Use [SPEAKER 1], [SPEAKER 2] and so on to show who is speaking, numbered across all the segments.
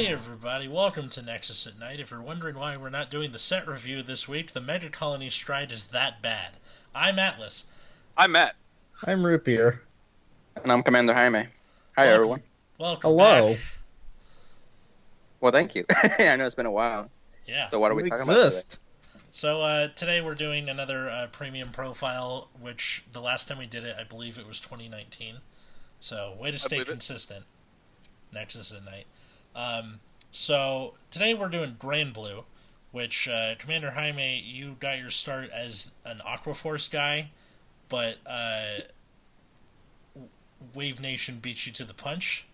[SPEAKER 1] Hey everybody, welcome to Nexus at Night. If you're wondering why we're not doing the set review this week, the Mega Colony Stride is that bad. I'm Atlas.
[SPEAKER 2] I'm Matt.
[SPEAKER 3] I'm Root Beer.
[SPEAKER 4] And I'm Commander Jaime. Hi,
[SPEAKER 1] Welcome.
[SPEAKER 4] everyone.
[SPEAKER 1] Welcome
[SPEAKER 3] Hello.
[SPEAKER 1] back.
[SPEAKER 4] Well, thank you. I know it's been a while.
[SPEAKER 1] Yeah.
[SPEAKER 4] So what are we
[SPEAKER 3] You
[SPEAKER 4] talking about today?
[SPEAKER 1] So uh, today we're doing another uh, premium profile, which the last time we did it, I believe it was 2019. So way to stay
[SPEAKER 2] believe it.
[SPEAKER 1] consistent. Nexus at night. Um, so today we're doing Grand Blue, which uh, Commander Jaime, you got your start as an Aquaforce guy, but uh, Wave Nation beat you to the punch.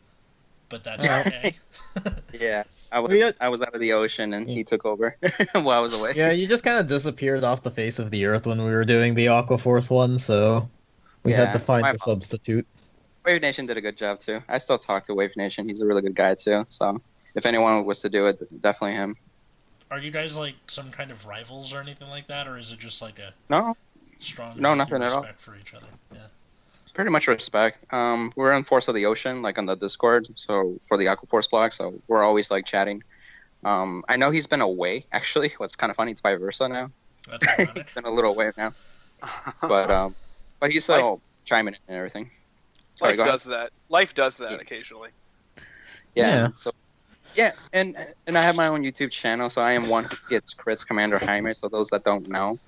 [SPEAKER 1] But that's okay.
[SPEAKER 4] Yeah, I was
[SPEAKER 3] We
[SPEAKER 4] I was out of the ocean and he took over while I was away.
[SPEAKER 3] Yeah, you just kind of disappeared off the face of the earth when we were doing the Aquaforce one, so we
[SPEAKER 4] Yeah,
[SPEAKER 3] had to find a
[SPEAKER 4] fault.
[SPEAKER 3] substitute.
[SPEAKER 4] Wave Nation did a good job too. I still talk to Wave Nation. He's a really good guy too. So if anyone was to do it, definitely him.
[SPEAKER 1] Are you guys like some kind of rivals or anything like that, or is it just like a
[SPEAKER 4] No,
[SPEAKER 1] strong
[SPEAKER 4] No,
[SPEAKER 1] healthy
[SPEAKER 4] nothing at all.
[SPEAKER 1] for each other? Yeah.
[SPEAKER 4] pretty much respect. Um, we're in Force of the Ocean, like on the Discord. So for the Aquaforce blog, so we're always like chatting. Um, I know he's been away. Actually, what's kind of funny, it's vice versa now.
[SPEAKER 1] That's.
[SPEAKER 4] He's been a little away now, but um, but he's still chiming in and everything. Sorry,
[SPEAKER 2] life does that. Life does that
[SPEAKER 4] Yeah.
[SPEAKER 2] occasionally.
[SPEAKER 4] Yeah.
[SPEAKER 3] Yeah.
[SPEAKER 4] So yeah, and and I have my own YouTube channel, so I am one who gets crits Commander Jaime. So those that don't know,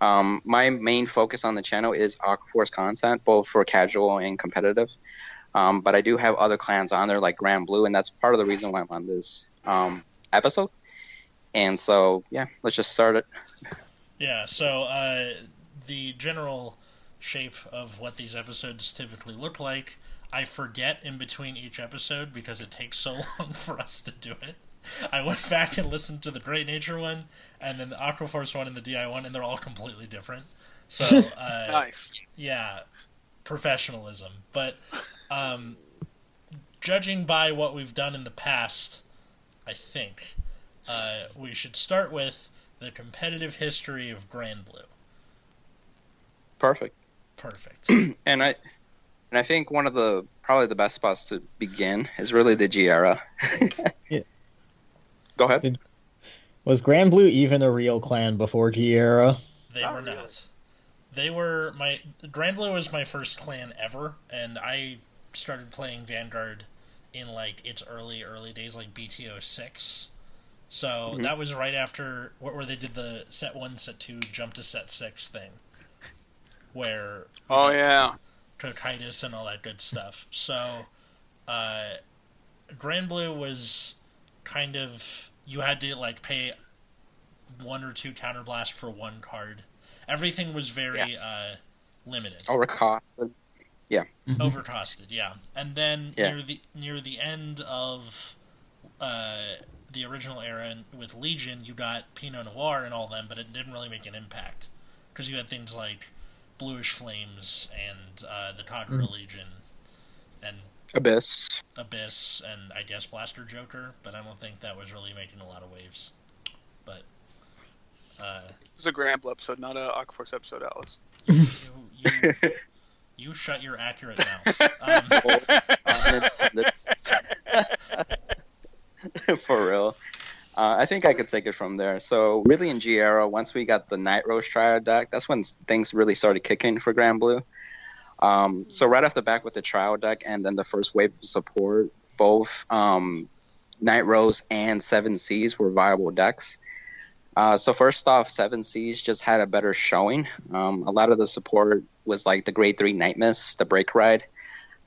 [SPEAKER 4] um, my main focus on the channel is Aquaforce content, both for casual and competitive. Um, but I do have other clans on there like Grand Blue, and that's part of the reason why I'm on this um, episode. And so yeah, let's just start it.
[SPEAKER 1] Yeah, so uh, the general shape of what these episodes typically look like, I forget in between each episode because it takes so long for us to do it. I went back and listened to the Great Nature one, and then the Aquaforce one and the DI one, and they're all completely different. So, uh,
[SPEAKER 2] Nice.
[SPEAKER 1] yeah, professionalism. But um, judging by what we've done in the past, I think uh, we should start with the competitive history of Grand Blue.
[SPEAKER 4] Perfect.
[SPEAKER 1] Perfect.
[SPEAKER 4] And I and I think one of the probably the best spots to begin is really the G era.
[SPEAKER 3] Yeah.
[SPEAKER 4] Go ahead.
[SPEAKER 3] Was Grand Blue even a real clan before G era?
[SPEAKER 1] They
[SPEAKER 2] Not
[SPEAKER 1] were
[SPEAKER 2] really.
[SPEAKER 1] not. They were my Grand Blue was my first clan ever, and I started playing Vanguard in like its early early days, like BTO six. So
[SPEAKER 4] Mhm.
[SPEAKER 1] that was right after wh- where they did the set one, set two, jump to set six thing, where
[SPEAKER 2] Oh
[SPEAKER 1] know,
[SPEAKER 2] yeah.
[SPEAKER 1] cocytus and all that good stuff. So, uh, Grand Blue was kind of you had to like pay one or two counterblast for one card. Everything was very uh, limited,
[SPEAKER 4] Overcost.
[SPEAKER 1] overcosted. Yeah, and then
[SPEAKER 4] Yeah.
[SPEAKER 1] near the near the end of uh, the original era with Legion, you got Pinot Noir and all them, but it didn't really make an impact because you had things like Bluish Flames and uh, the Conqueror Legion and
[SPEAKER 4] Abyss.
[SPEAKER 1] Abyss and I guess Blaster Joker, but I don't think that was really making a lot of waves. But uh,
[SPEAKER 2] This is a Grand Blue episode, not a Aquaforce episode, Atlas.
[SPEAKER 1] you, you you shut your accurate mouth. Um,
[SPEAKER 4] For real. Uh, I think I could take it from there. So really in G era, once we got the Night Rose Triad deck, that's when things really started kicking for Grand Blue. Um, so right off the back with the trial deck and then the first wave of support, both um, Night Rose and Seven Seas were viable decks. Uh, so first off, Seven Seas just had a better showing. Um, a lot of the support was like the Grade Three Night Mist, the Break Ride,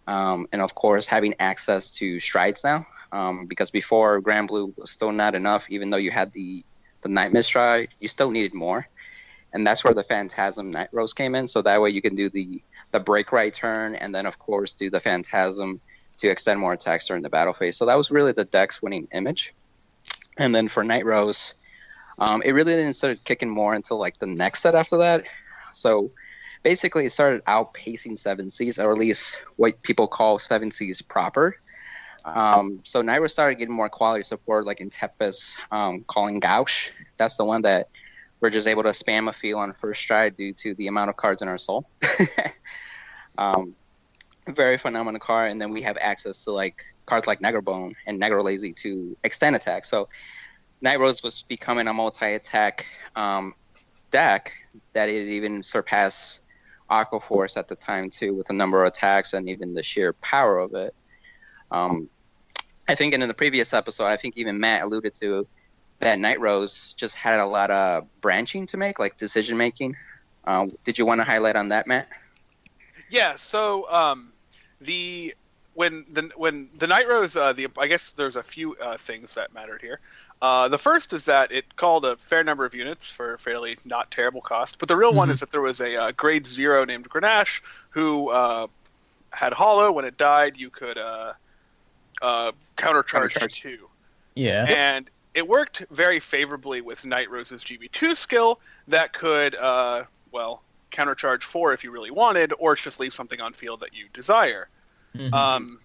[SPEAKER 4] um, and of course having access to Strides now. Um, because before Grand Blue was still not enough, even though you had the the Night Mist you still needed more, and that's where the Phantasm Night Rose came in. So that way you can do the the Break right turn, and then of course do the Phantasm to extend more attacks during the battle phase. So that was really the deck's winning image. And then for Night Rose, um, it really didn't start kicking more until like the next set after that. So basically, it started outpacing Seven Seas, or at least what people call Seven Seas proper. Um, so Rose started getting more quality support, like in Tempest, um, calling Gauche. That's the one that we're just able to spam a few on first try due to the amount of cards in our soul. um, very phenomenal card, and then we have access to like cards like Negrobone and Negrolazy to extend attack. So Night Rose was becoming a multi-attack um, deck that it even surpassed Aqua Force at the time too, with the number of attacks and even the sheer power of it. Um, I think in the previous episode, I think even Matt alluded to that Night Rose just had a lot of branching to make, like decision making. Uh, did you want to highlight on that, Matt?
[SPEAKER 2] Yeah. So um, the when the when the Night Rose, uh, the I guess there's a few uh, things that mattered here. Uh, the first is that it called a fair number of units for a fairly not terrible cost. But the real one
[SPEAKER 3] Mhm.
[SPEAKER 2] is that there was a uh, grade zero named Grenache who uh, had hollow. When it died, you could uh, countercharge
[SPEAKER 4] Countercharge.
[SPEAKER 2] two.
[SPEAKER 3] Yeah.
[SPEAKER 2] and it worked very favorably with Night Rose's GB2 skill that could, uh, well, countercharge four if you really wanted, or just leave something on field that you desire.
[SPEAKER 3] Mhm.
[SPEAKER 2] Um,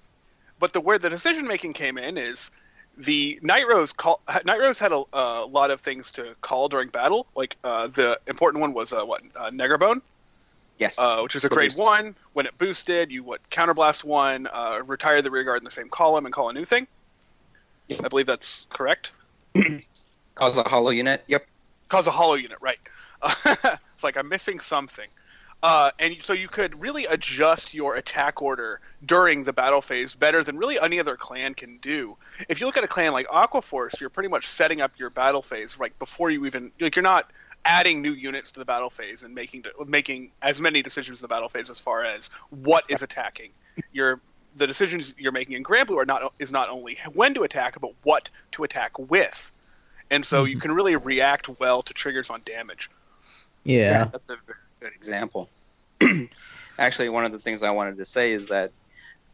[SPEAKER 2] but the where the decision making came in is the Night Rose call, Night Rose had a, a lot of things to call during battle. Like uh, the important one was uh, what uh, Negrobone,
[SPEAKER 4] Yes.
[SPEAKER 2] uh, which is a grade one. When it boosted, you would counterblast one, uh, retire the rear guard in the same column, and call a new thing. I believe that's correct.
[SPEAKER 4] Cause a hollow unit. Yep.
[SPEAKER 2] cause a hollow unit, right? it's like I'm missing something. Uh, and so you could really adjust your attack order during the battle phase better than really any other clan can do. If you look at a clan like Aquaforce, you're pretty much setting up your battle phase like before you even like you're not adding new units to the battle phase and making making as many decisions in the battle phase as far as what is attacking. Your the decisions you're making in Grand Blue are not is not only when to attack but what to attack with and so you mm-hmm. can really react well to triggers on damage.
[SPEAKER 3] yeah.
[SPEAKER 4] That's a very good example. Actually, one of the things I wanted to say is that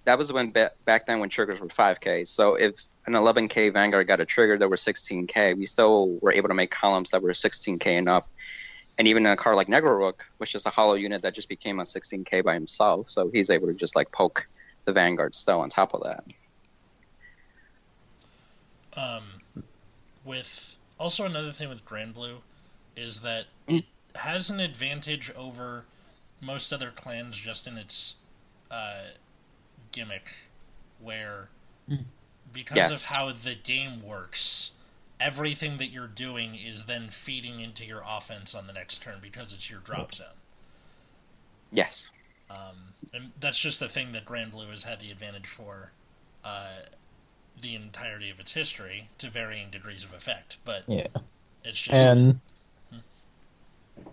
[SPEAKER 4] that was when ba- back then when triggers were 5k. So if an 11k Vanguard got a trigger that were 16k, we still were able to make columns that were 16k and up. And even in a card like Negro Rook, which is a hollow unit that just became a 16k by himself, so he's able to just like poke the Vanguard still on top of that.
[SPEAKER 1] um, with also another thing with Grand Blue is that
[SPEAKER 4] Mm.
[SPEAKER 1] it has an advantage over most other clans just in its uh, gimmick, where
[SPEAKER 3] Mm.
[SPEAKER 1] Because
[SPEAKER 4] Yes.
[SPEAKER 1] of how the game works, everything that you're doing is then feeding into your offense on the next turn because it's your drop zone.
[SPEAKER 4] Yes.
[SPEAKER 1] Um, and that's just the thing that Grand Blue has had the advantage for uh, the entirety of its history to varying degrees of effect. But
[SPEAKER 3] Yeah.
[SPEAKER 1] it's just
[SPEAKER 3] And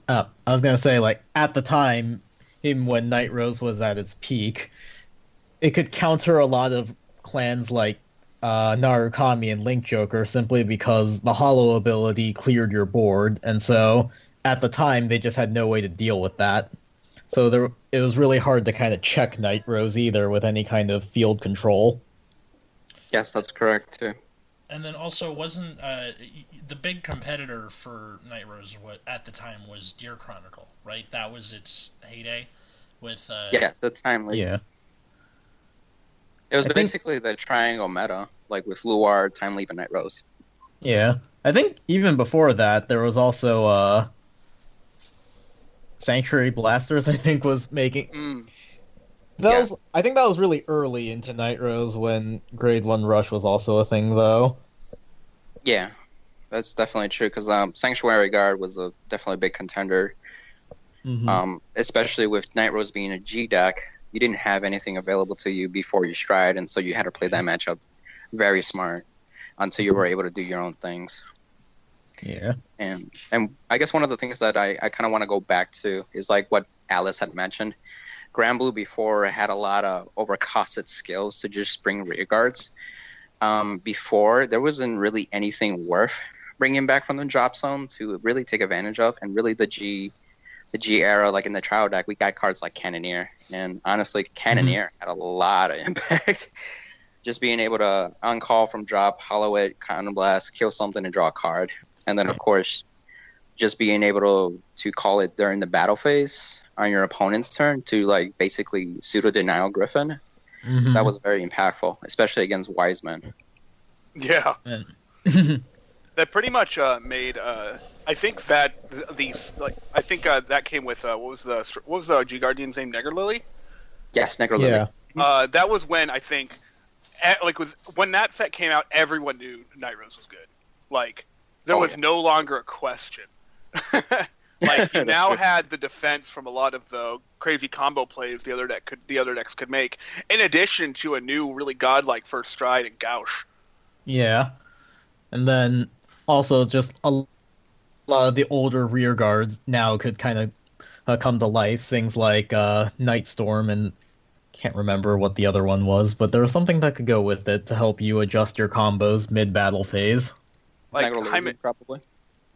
[SPEAKER 3] uh, I was gonna say, like at the time, even when Night Rose was at its peak, it could counter a lot of clans like uh, Narukami and Link Joker simply because the Hollow ability cleared your board, and so at the time they just had no way to deal with that. So there, it was really hard to kind of check Night Rose either with any kind of field control.
[SPEAKER 4] Yes, that's correct too.
[SPEAKER 1] and then also wasn't uh, the big competitor for Night Rose what at the time was Gear Chronicle, right? That was its heyday with uh,
[SPEAKER 4] Yeah, the timely.
[SPEAKER 3] Yeah.
[SPEAKER 4] It was
[SPEAKER 3] I think-
[SPEAKER 4] basically the triangle meta, like with Luar, Time Leap, and Night Rose.
[SPEAKER 3] Yeah, I think even before that, there was also uh, Sanctuary Blasters. I think was making
[SPEAKER 2] Mm.
[SPEAKER 3] that
[SPEAKER 4] Yeah.
[SPEAKER 3] was. I think that was really early into Night Rose when Grade One Rush was also a thing, though.
[SPEAKER 4] Yeah, that's definitely true because um, Sanctuary Guard was a definitely a big contender,
[SPEAKER 3] Mhm.
[SPEAKER 4] um, especially with Night Rose being a G deck. You didn't have anything available to you before you stride, and so you had to play that matchup very smart until you were able to do your own things.
[SPEAKER 3] yeah,
[SPEAKER 4] And and I guess one of the things that I, I kind of want to go back to is like what Atlas had mentioned. Grand Blue before had a lot of overcosted skills to just bring rear guards. Um, before there wasn't really anything worth bringing back from the drop zone to really take advantage of, and really the G, the G era, like in the trial deck, we got cards like Cannoneer, and honestly, Cannoneer had a lot of impact. just being able to uncall from drop, hollow it, counter blast, kill something, and draw a card. And then of course just being able to to call it during the battle phase on your opponent's turn to like basically pseudo denial griffin
[SPEAKER 3] Mhm.
[SPEAKER 4] that was very impactful especially against wiseman.
[SPEAKER 2] Yeah,
[SPEAKER 3] And-
[SPEAKER 2] that pretty much uh, made. Uh, I think that th- these like I think uh, that came with uh, what was the what was the G Guardian's name? Neger Lily.
[SPEAKER 4] yes necro
[SPEAKER 3] yeah,
[SPEAKER 2] Uh, that was when I think eh, like with when that set came out, everyone knew Night Rose was good. Like there
[SPEAKER 4] Oh,
[SPEAKER 2] was
[SPEAKER 4] yeah.
[SPEAKER 2] no longer a question. like you now
[SPEAKER 4] true.
[SPEAKER 2] had the defense from a lot of the crazy combo plays the other deck could the other decks could make, in addition to a new really godlike first stride and Gauche.
[SPEAKER 3] Yeah. And then also just a lot of the older rear guards now could kind of uh, come to life. Things like uh, Night Storm and can't remember what the other one was, but there was something that could go with it to help you adjust your combos mid battle phase.
[SPEAKER 2] Like
[SPEAKER 4] Negro Lazy,
[SPEAKER 2] Jaime,
[SPEAKER 4] probably.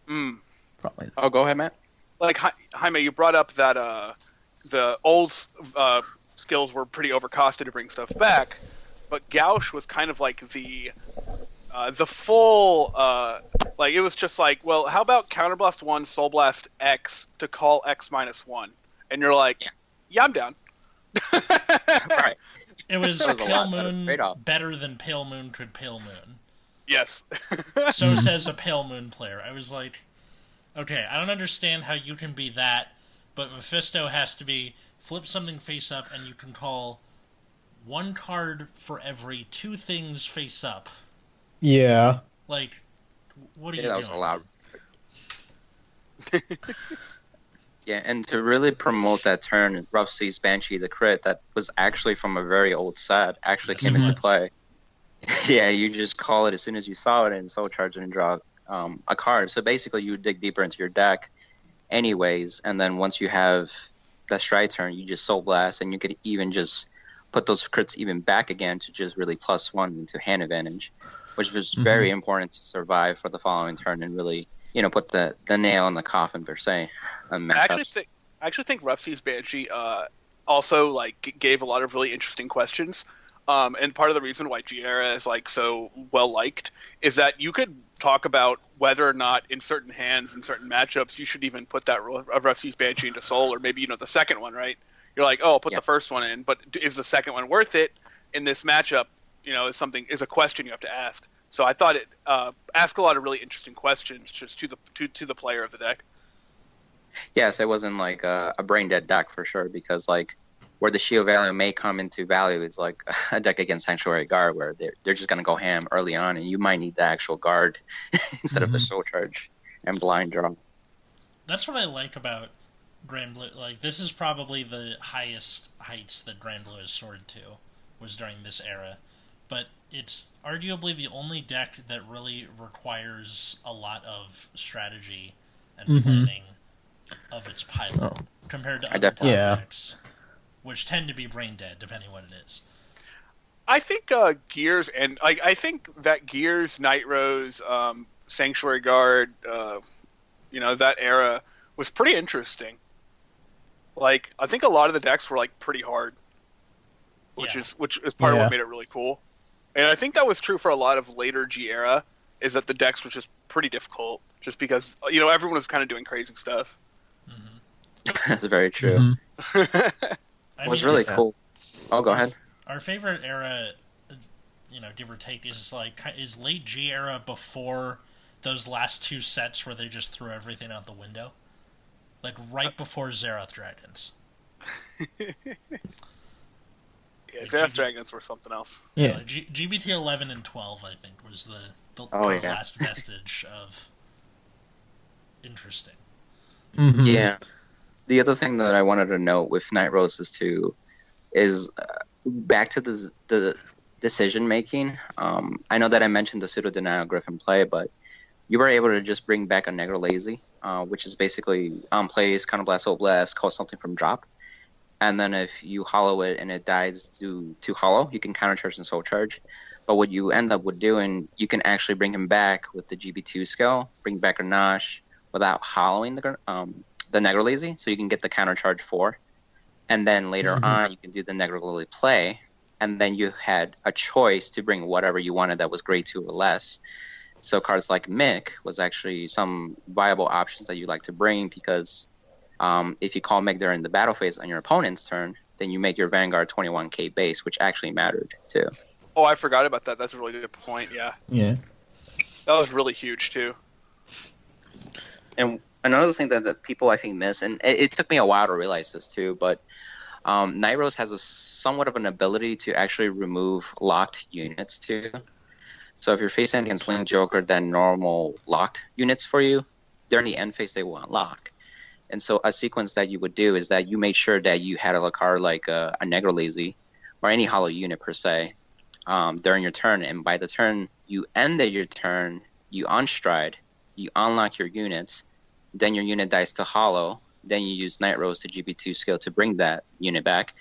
[SPEAKER 2] mm,
[SPEAKER 3] Probably.
[SPEAKER 4] Oh, go ahead, Matt.
[SPEAKER 2] like Hi- Jaime, you brought up that uh, the old uh, skills were pretty overcosted to bring stuff back, but Gauche was kind of like the uh, the full uh, like it was just like, well, how about Counterblast one, Soul Blast X to call X minus one, and you're like,
[SPEAKER 4] Yeah.
[SPEAKER 2] yeah, I'm down.
[SPEAKER 4] right.
[SPEAKER 1] It was,
[SPEAKER 4] was
[SPEAKER 1] Pale
[SPEAKER 4] lot better
[SPEAKER 1] Moon better than Pale Moon could Pale Moon.
[SPEAKER 2] Yes.
[SPEAKER 1] So says a Pale Moon player. I was like, okay, I don't understand how you can be that, but Mephisto has to be flip something face up, and you can call one card for every two things face up.
[SPEAKER 3] Yeah.
[SPEAKER 1] Like, what are
[SPEAKER 4] Yeah,
[SPEAKER 1] you
[SPEAKER 4] that
[SPEAKER 1] doing?
[SPEAKER 4] was allowed. yeah, and to really promote that turn, Rough Seas Banshee, the crit, that was actually from a very old set, actually
[SPEAKER 1] Yes,
[SPEAKER 4] came into
[SPEAKER 1] was.
[SPEAKER 4] play. yeah, you just call it as soon as you saw it and soul charge it and draw um, a card. So basically, you dig deeper into your deck, anyways, and then once you have that stride turn, you just soul blast, and you could even just put those crits even back again to just really plus one into hand advantage, which was very important to survive for the following turn and really, you know, put the, the nail in the coffin per se. On
[SPEAKER 2] I actually think I actually think Rough Seas Banshee uh, also like gave a lot of really interesting questions. Um, and part of the reason why G era is like so well liked is that you could talk about whether or not in certain hands in certain matchups you should even put that ro- of Rough Seas Banshee into Soul or maybe you know the second one right. You're like, oh, I'll put
[SPEAKER 4] Yeah.
[SPEAKER 2] the first one in, but is the second one worth it in this matchup? You know, is something is a question you have to ask. So I thought it uh, asked a lot of really interesting questions just to the to, to the player of the deck.
[SPEAKER 4] Yes, it wasn't like a, a brain dead deck for sure because like where the shield value may come into value is like a deck against Sanctuary Guard where they're they're just gonna go ham early on and you might need the actual guard instead of the
[SPEAKER 3] Mhm.
[SPEAKER 4] soul charge and blind draw.
[SPEAKER 1] That's what I like about Grand Blue. Like, this is probably the highest heights that Grand Blue has soared to, was during this era. But it's arguably the only deck that really requires a lot of strategy and
[SPEAKER 3] Mhm.
[SPEAKER 1] planning of its pilot
[SPEAKER 3] Oh.
[SPEAKER 1] compared to
[SPEAKER 4] I
[SPEAKER 1] other
[SPEAKER 4] def-
[SPEAKER 1] top
[SPEAKER 3] Yeah.
[SPEAKER 1] decks, which tend to be brain dead, depending what it is.
[SPEAKER 2] I think uh, Gears and like I think that Gears, Night Rose, um, Sanctuary Guard, uh, you know that era was pretty interesting. Like I think a lot of the decks were like pretty hard, which
[SPEAKER 1] Yeah.
[SPEAKER 2] is which is part of what made it really cool. And I think that was true for a lot of later G era. Is that the decks were just pretty difficult, just because you know everyone was kind of doing crazy stuff.
[SPEAKER 4] That's very true.
[SPEAKER 3] Mhm.
[SPEAKER 4] It was
[SPEAKER 1] mean,
[SPEAKER 4] really
[SPEAKER 3] Yeah.
[SPEAKER 4] cool. Oh, go ahead.
[SPEAKER 1] our favorite era, uh, you know, give or take, is like is late G era before those last two sets where they just threw everything out the window, like right before Zeroth Dragons.
[SPEAKER 2] Yeah,
[SPEAKER 1] Like,
[SPEAKER 2] Zeroth
[SPEAKER 1] GG
[SPEAKER 2] Dragons were something else.
[SPEAKER 3] Yeah.
[SPEAKER 1] Uh, G- GBT eleven and twelve, I think, was the the,
[SPEAKER 4] Oh,
[SPEAKER 1] the
[SPEAKER 4] yeah.
[SPEAKER 1] last vestige of interesting.
[SPEAKER 3] Mhm.
[SPEAKER 4] Yeah. The other thing that I wanted to note with Night Roses too is uh, back to the the decision making. Um, I know that I mentioned the pseudo denial Griffin play, but you were able to just bring back a Negro Lazy, uh, which is basically on plays, counter blast, soul blast, call something from drop. And then if you hollow it and it dies to to hollow, you can counter charge and soul charge. But what you end up with doing, you can actually bring him back with the GB2 skill, bring back a Nosh without hollowing the um, the Negro Lazy, so you can get the counter charge four. And then later
[SPEAKER 3] Mhm.
[SPEAKER 4] on, you can do the Negro Lazy play, and then you had a choice to bring whatever you wanted that was grade two or less. So cards like Mick was actually some viable options that you like to bring because um, if you call Mick during the battle phase on your opponent's turn, then you make your Vanguard 21k base, which actually mattered too.
[SPEAKER 2] Oh, I forgot about that. That's a really good point. Yeah,
[SPEAKER 3] Yeah.
[SPEAKER 2] that was really huge too.
[SPEAKER 4] And another thing that, that people I think miss, and it, it took me a while to realize this too, but Um, Night Rose has a somewhat of an ability to actually remove locked units too. So if you're facing against Link Joker, then normal locked units for you, during the end phase they will unlock. And so a sequence that you would do is that you made sure that you had a card like a, a Negro Lazy or any hollow unit per se um, during your turn, and by the turn you ended your turn, you unstride, you unlock your units, then your unit dies to hollow, then you use Night Rose to GB2 skill to bring that unit back,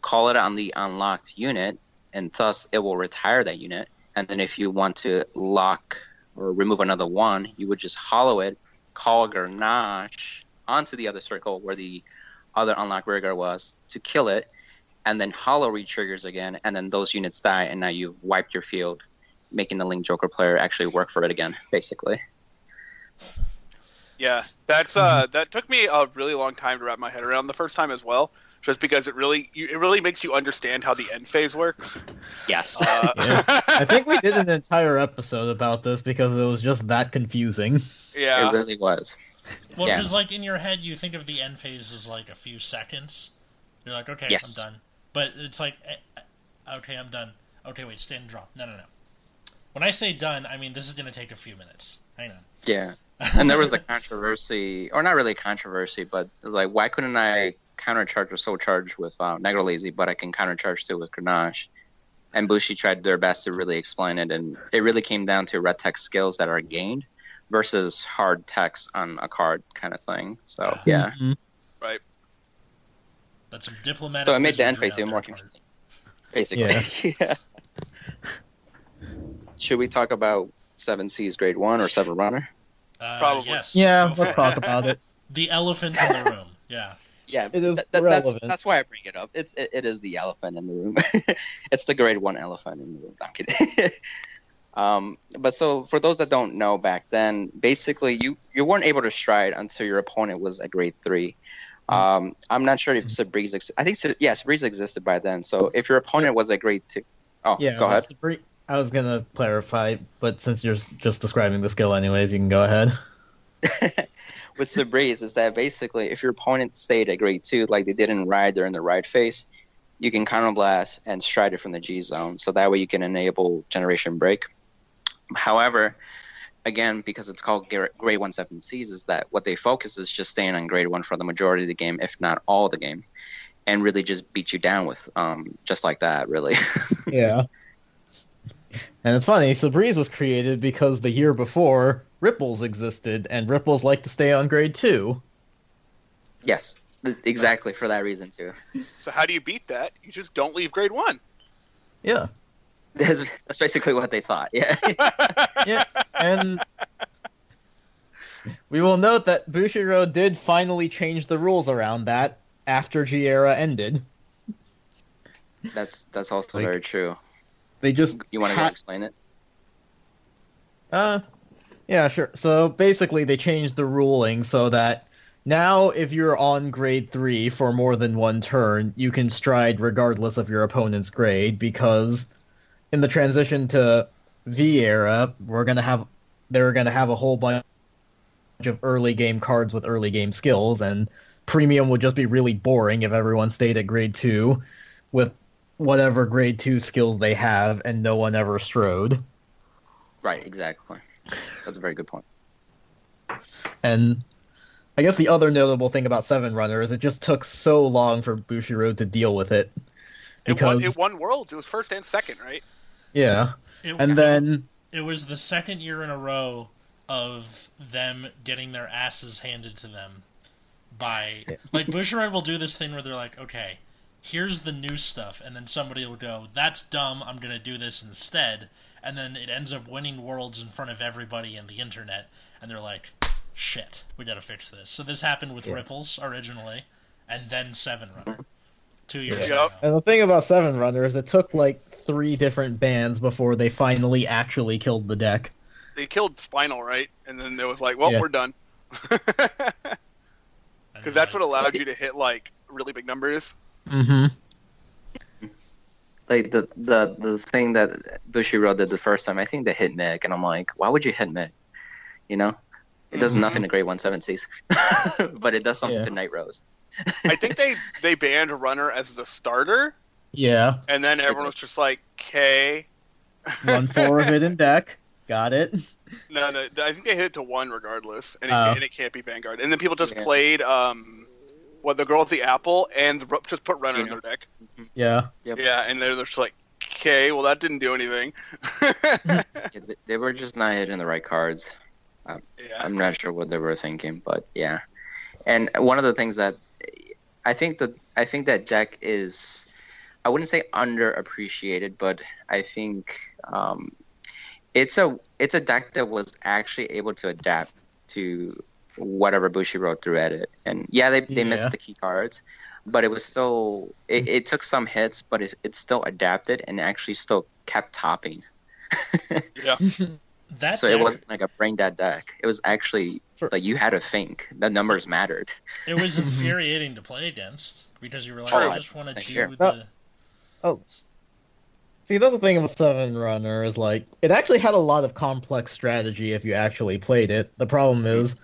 [SPEAKER 4] call it on the unlocked unit, and thus it will retire that unit. And then if you want to lock or remove another one, you would just hollow it, call Grenache onto the other circle where the other unlocked rigger was to kill it, and then hollow re-triggers again, and then those units die, and now you've wiped your field, making the Link Joker player actually work for it again, basically.
[SPEAKER 2] Yeah, that's uh, that took me a really long time to wrap my head around the first time as well, just because it really you, it really makes you understand how the end phase works.
[SPEAKER 4] Yes.
[SPEAKER 2] Uh,
[SPEAKER 3] Yeah. I think we did an entire episode about this because it was just that confusing.
[SPEAKER 2] yeah,
[SPEAKER 4] It really was.
[SPEAKER 1] Well,
[SPEAKER 4] Yeah.
[SPEAKER 1] because like in your head, you think of the end phase as like a few seconds. You're like, okay,
[SPEAKER 4] Yes.
[SPEAKER 1] I'm done. But it's like, eh, eh, okay, I'm done. Okay, wait, stand and drop. No, no, no. When I say done, I mean this is going to take a few minutes. Hang on.
[SPEAKER 4] Yeah. And there was the controversy, or not really controversy, but it was like, why couldn't I countercharge or soul charge with uh, Negro Lazy, but I can countercharge still with Grenache? And Bushi tried their best to really explain it, and it really came down to red text skills that are gained versus hard text on a card kind of thing. So yeah,
[SPEAKER 3] Mhm.
[SPEAKER 1] That's some diplomatic.
[SPEAKER 4] so it made the end
[SPEAKER 1] wizardry
[SPEAKER 4] phase even more confusing. Basically, yeah. Should we talk about Seven Seas Grade One or Seven Runner?
[SPEAKER 1] Uh,
[SPEAKER 2] Probably.
[SPEAKER 1] Yes.
[SPEAKER 3] Yeah,
[SPEAKER 1] Go
[SPEAKER 3] let's
[SPEAKER 1] it.
[SPEAKER 3] talk about it.
[SPEAKER 1] The elephant in the room. Yeah.
[SPEAKER 4] Yeah,
[SPEAKER 3] It is
[SPEAKER 4] th- th- that's,
[SPEAKER 3] relevant.
[SPEAKER 4] that's why I bring it up. It's it, it is the elephant in the room. it's the grade one elephant in the room. I'm kidding. Um, but so for those that don't know, back then, basically you you weren't able to stride until your opponent was a grade three. Um, I'm not sure if Sabreeze. Ex- I think yeah, Sabreeze existed by then. So if your opponent was a grade two, oh,
[SPEAKER 3] Yeah,
[SPEAKER 4] go ahead.
[SPEAKER 3] I was gonna clarify, but since you're just describing the skill anyways, you can go ahead.
[SPEAKER 4] with Sabreeze is that basically if your opponent stayed at grade two, like they didn't Ride during the Ride phase, you can counterblast and stride it from the G zone. So that way you can enable Generation Break. However, again, because it's called Grade 1 7 Seas, is that what they focus is just staying on grade 1 for the majority of the game, if not all the game, and really just beat you down with um, just like that, really.
[SPEAKER 3] Yeah. And it's funny, Sabreeze was created because the year before Ripples existed, and Ripples like to stay on grade two.
[SPEAKER 4] yes, th- exactly for that reason, too.
[SPEAKER 2] so how do you beat that? You just don't leave grade one.
[SPEAKER 3] Yeah.
[SPEAKER 4] That's, that's basically what they thought, yeah.
[SPEAKER 3] Yeah. And we will note that Bushiroad did finally change the rules around that after G-Era ended.
[SPEAKER 4] that's that's also
[SPEAKER 3] Like-
[SPEAKER 4] very true.
[SPEAKER 3] They just
[SPEAKER 4] You want to
[SPEAKER 3] ha-
[SPEAKER 4] explain it?
[SPEAKER 3] Uh, yeah, sure. So basically, they changed the ruling so that now, if you're on grade three for more than one turn, you can stride regardless of your opponent's grade. Because in the transition to V era, we're gonna have they're gonna have a whole bunch of early game cards with early game skills, and premium would just be really boring if everyone stayed at grade two with whatever grade two skills they have, and no one ever strode.
[SPEAKER 4] Right, exactly. That's a very good point.
[SPEAKER 3] And I guess the other notable thing about Seven Runner is it just took so long for Bushiroad to deal with it.
[SPEAKER 2] It
[SPEAKER 3] Because
[SPEAKER 2] won, it won worlds. It was first and second, right?
[SPEAKER 3] Yeah,
[SPEAKER 1] It,
[SPEAKER 3] and then
[SPEAKER 1] it was the second year in a row of them getting their asses handed to them by like Bushiroad will do this thing where they're like, okay, here's the new stuff, and then somebody will go, that's dumb, I'm gonna do this instead, and then it ends up winning worlds in front of everybody in the internet, and they're like, shit, we gotta fix this. So this happened with
[SPEAKER 3] Yeah.
[SPEAKER 1] Ripples originally, and then Seven Runner, two years
[SPEAKER 2] Yep.
[SPEAKER 1] ago.
[SPEAKER 3] and the thing about Seven Runner is it took like three different bands before they finally actually killed the deck.
[SPEAKER 2] They killed Spinal, right? And then it was like, well,
[SPEAKER 3] Yeah.
[SPEAKER 2] we're done. Because that's what allowed you to hit like really big numbers.
[SPEAKER 3] Mm-hmm.
[SPEAKER 4] Like the the the thing that Bushiroad did the first time, I think they hit Mick, and I'm like, why would you hit Mick? You know, it does
[SPEAKER 2] Mhm.
[SPEAKER 4] nothing to Grade One Seven Seas, but it does something
[SPEAKER 3] Yeah.
[SPEAKER 4] to Night Rose.
[SPEAKER 2] I think they they banned Runner as the starter,
[SPEAKER 3] Yeah,
[SPEAKER 2] and then everyone was just like, "K."
[SPEAKER 3] One four of it in deck. Got it.
[SPEAKER 2] No, no, I think they hit it to one regardless, and it,
[SPEAKER 3] Oh.
[SPEAKER 2] and it can't be Vanguard. And then people just
[SPEAKER 4] Yeah.
[SPEAKER 2] played um, what the girl with the apple and the, just put Runner in their deck.
[SPEAKER 3] Yeah.
[SPEAKER 4] Yep.
[SPEAKER 2] Yeah, and they're just like, "Okay, well that didn't do anything."
[SPEAKER 4] Yeah, they- they were just not hitting the right cards.
[SPEAKER 2] yeah,
[SPEAKER 4] I'm not sure what they were thinking, but yeah. And one of the things that I think that I think that deck is, I wouldn't say underappreciated, but I think um, it's a it's a deck that was actually able to adapt to whatever Bushiroad wrote through edit. And yeah, they they
[SPEAKER 3] Yeah.
[SPEAKER 4] missed the key cards, but it was still it, it took some hits, but it, it still adapted and actually still kept topping.
[SPEAKER 2] yeah.
[SPEAKER 1] That
[SPEAKER 4] so
[SPEAKER 1] deck,
[SPEAKER 4] it wasn't like a brain dead deck. It was actually
[SPEAKER 3] Sure.
[SPEAKER 4] like you had to think. The numbers mattered.
[SPEAKER 1] it was infuriating to play against because you were like,
[SPEAKER 4] True.
[SPEAKER 1] I just want to do
[SPEAKER 4] you.
[SPEAKER 1] the.
[SPEAKER 3] Oh, see, that's the thing about Seven Runner is like it actually had a lot of complex strategy if you actually played it. The problem is,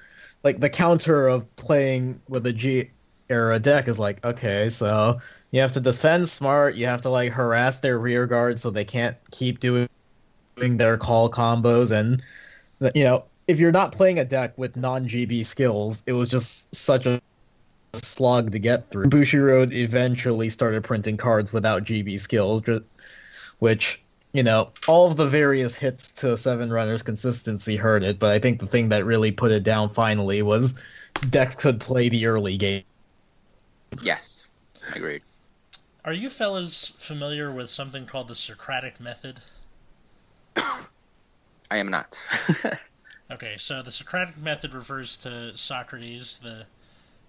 [SPEAKER 3] like the counter of playing with a G era deck is like, okay, so you have to defend smart, you have to like harass their rear guard so they can't keep doing doing their call combos, and you know if you're not playing a deck with non GB skills, it was just such a slog to get through. Bushiroad eventually started printing cards without GB skills, which you know all of the various hits to Seven Runners consistency hurt it. But I think the thing that really put it down finally was decks could play the early game.
[SPEAKER 4] Yes, agreed.
[SPEAKER 1] Are you fellas familiar with something called the Socratic method?
[SPEAKER 4] I am not.
[SPEAKER 1] Okay, so the Socratic method refers to Socrates, the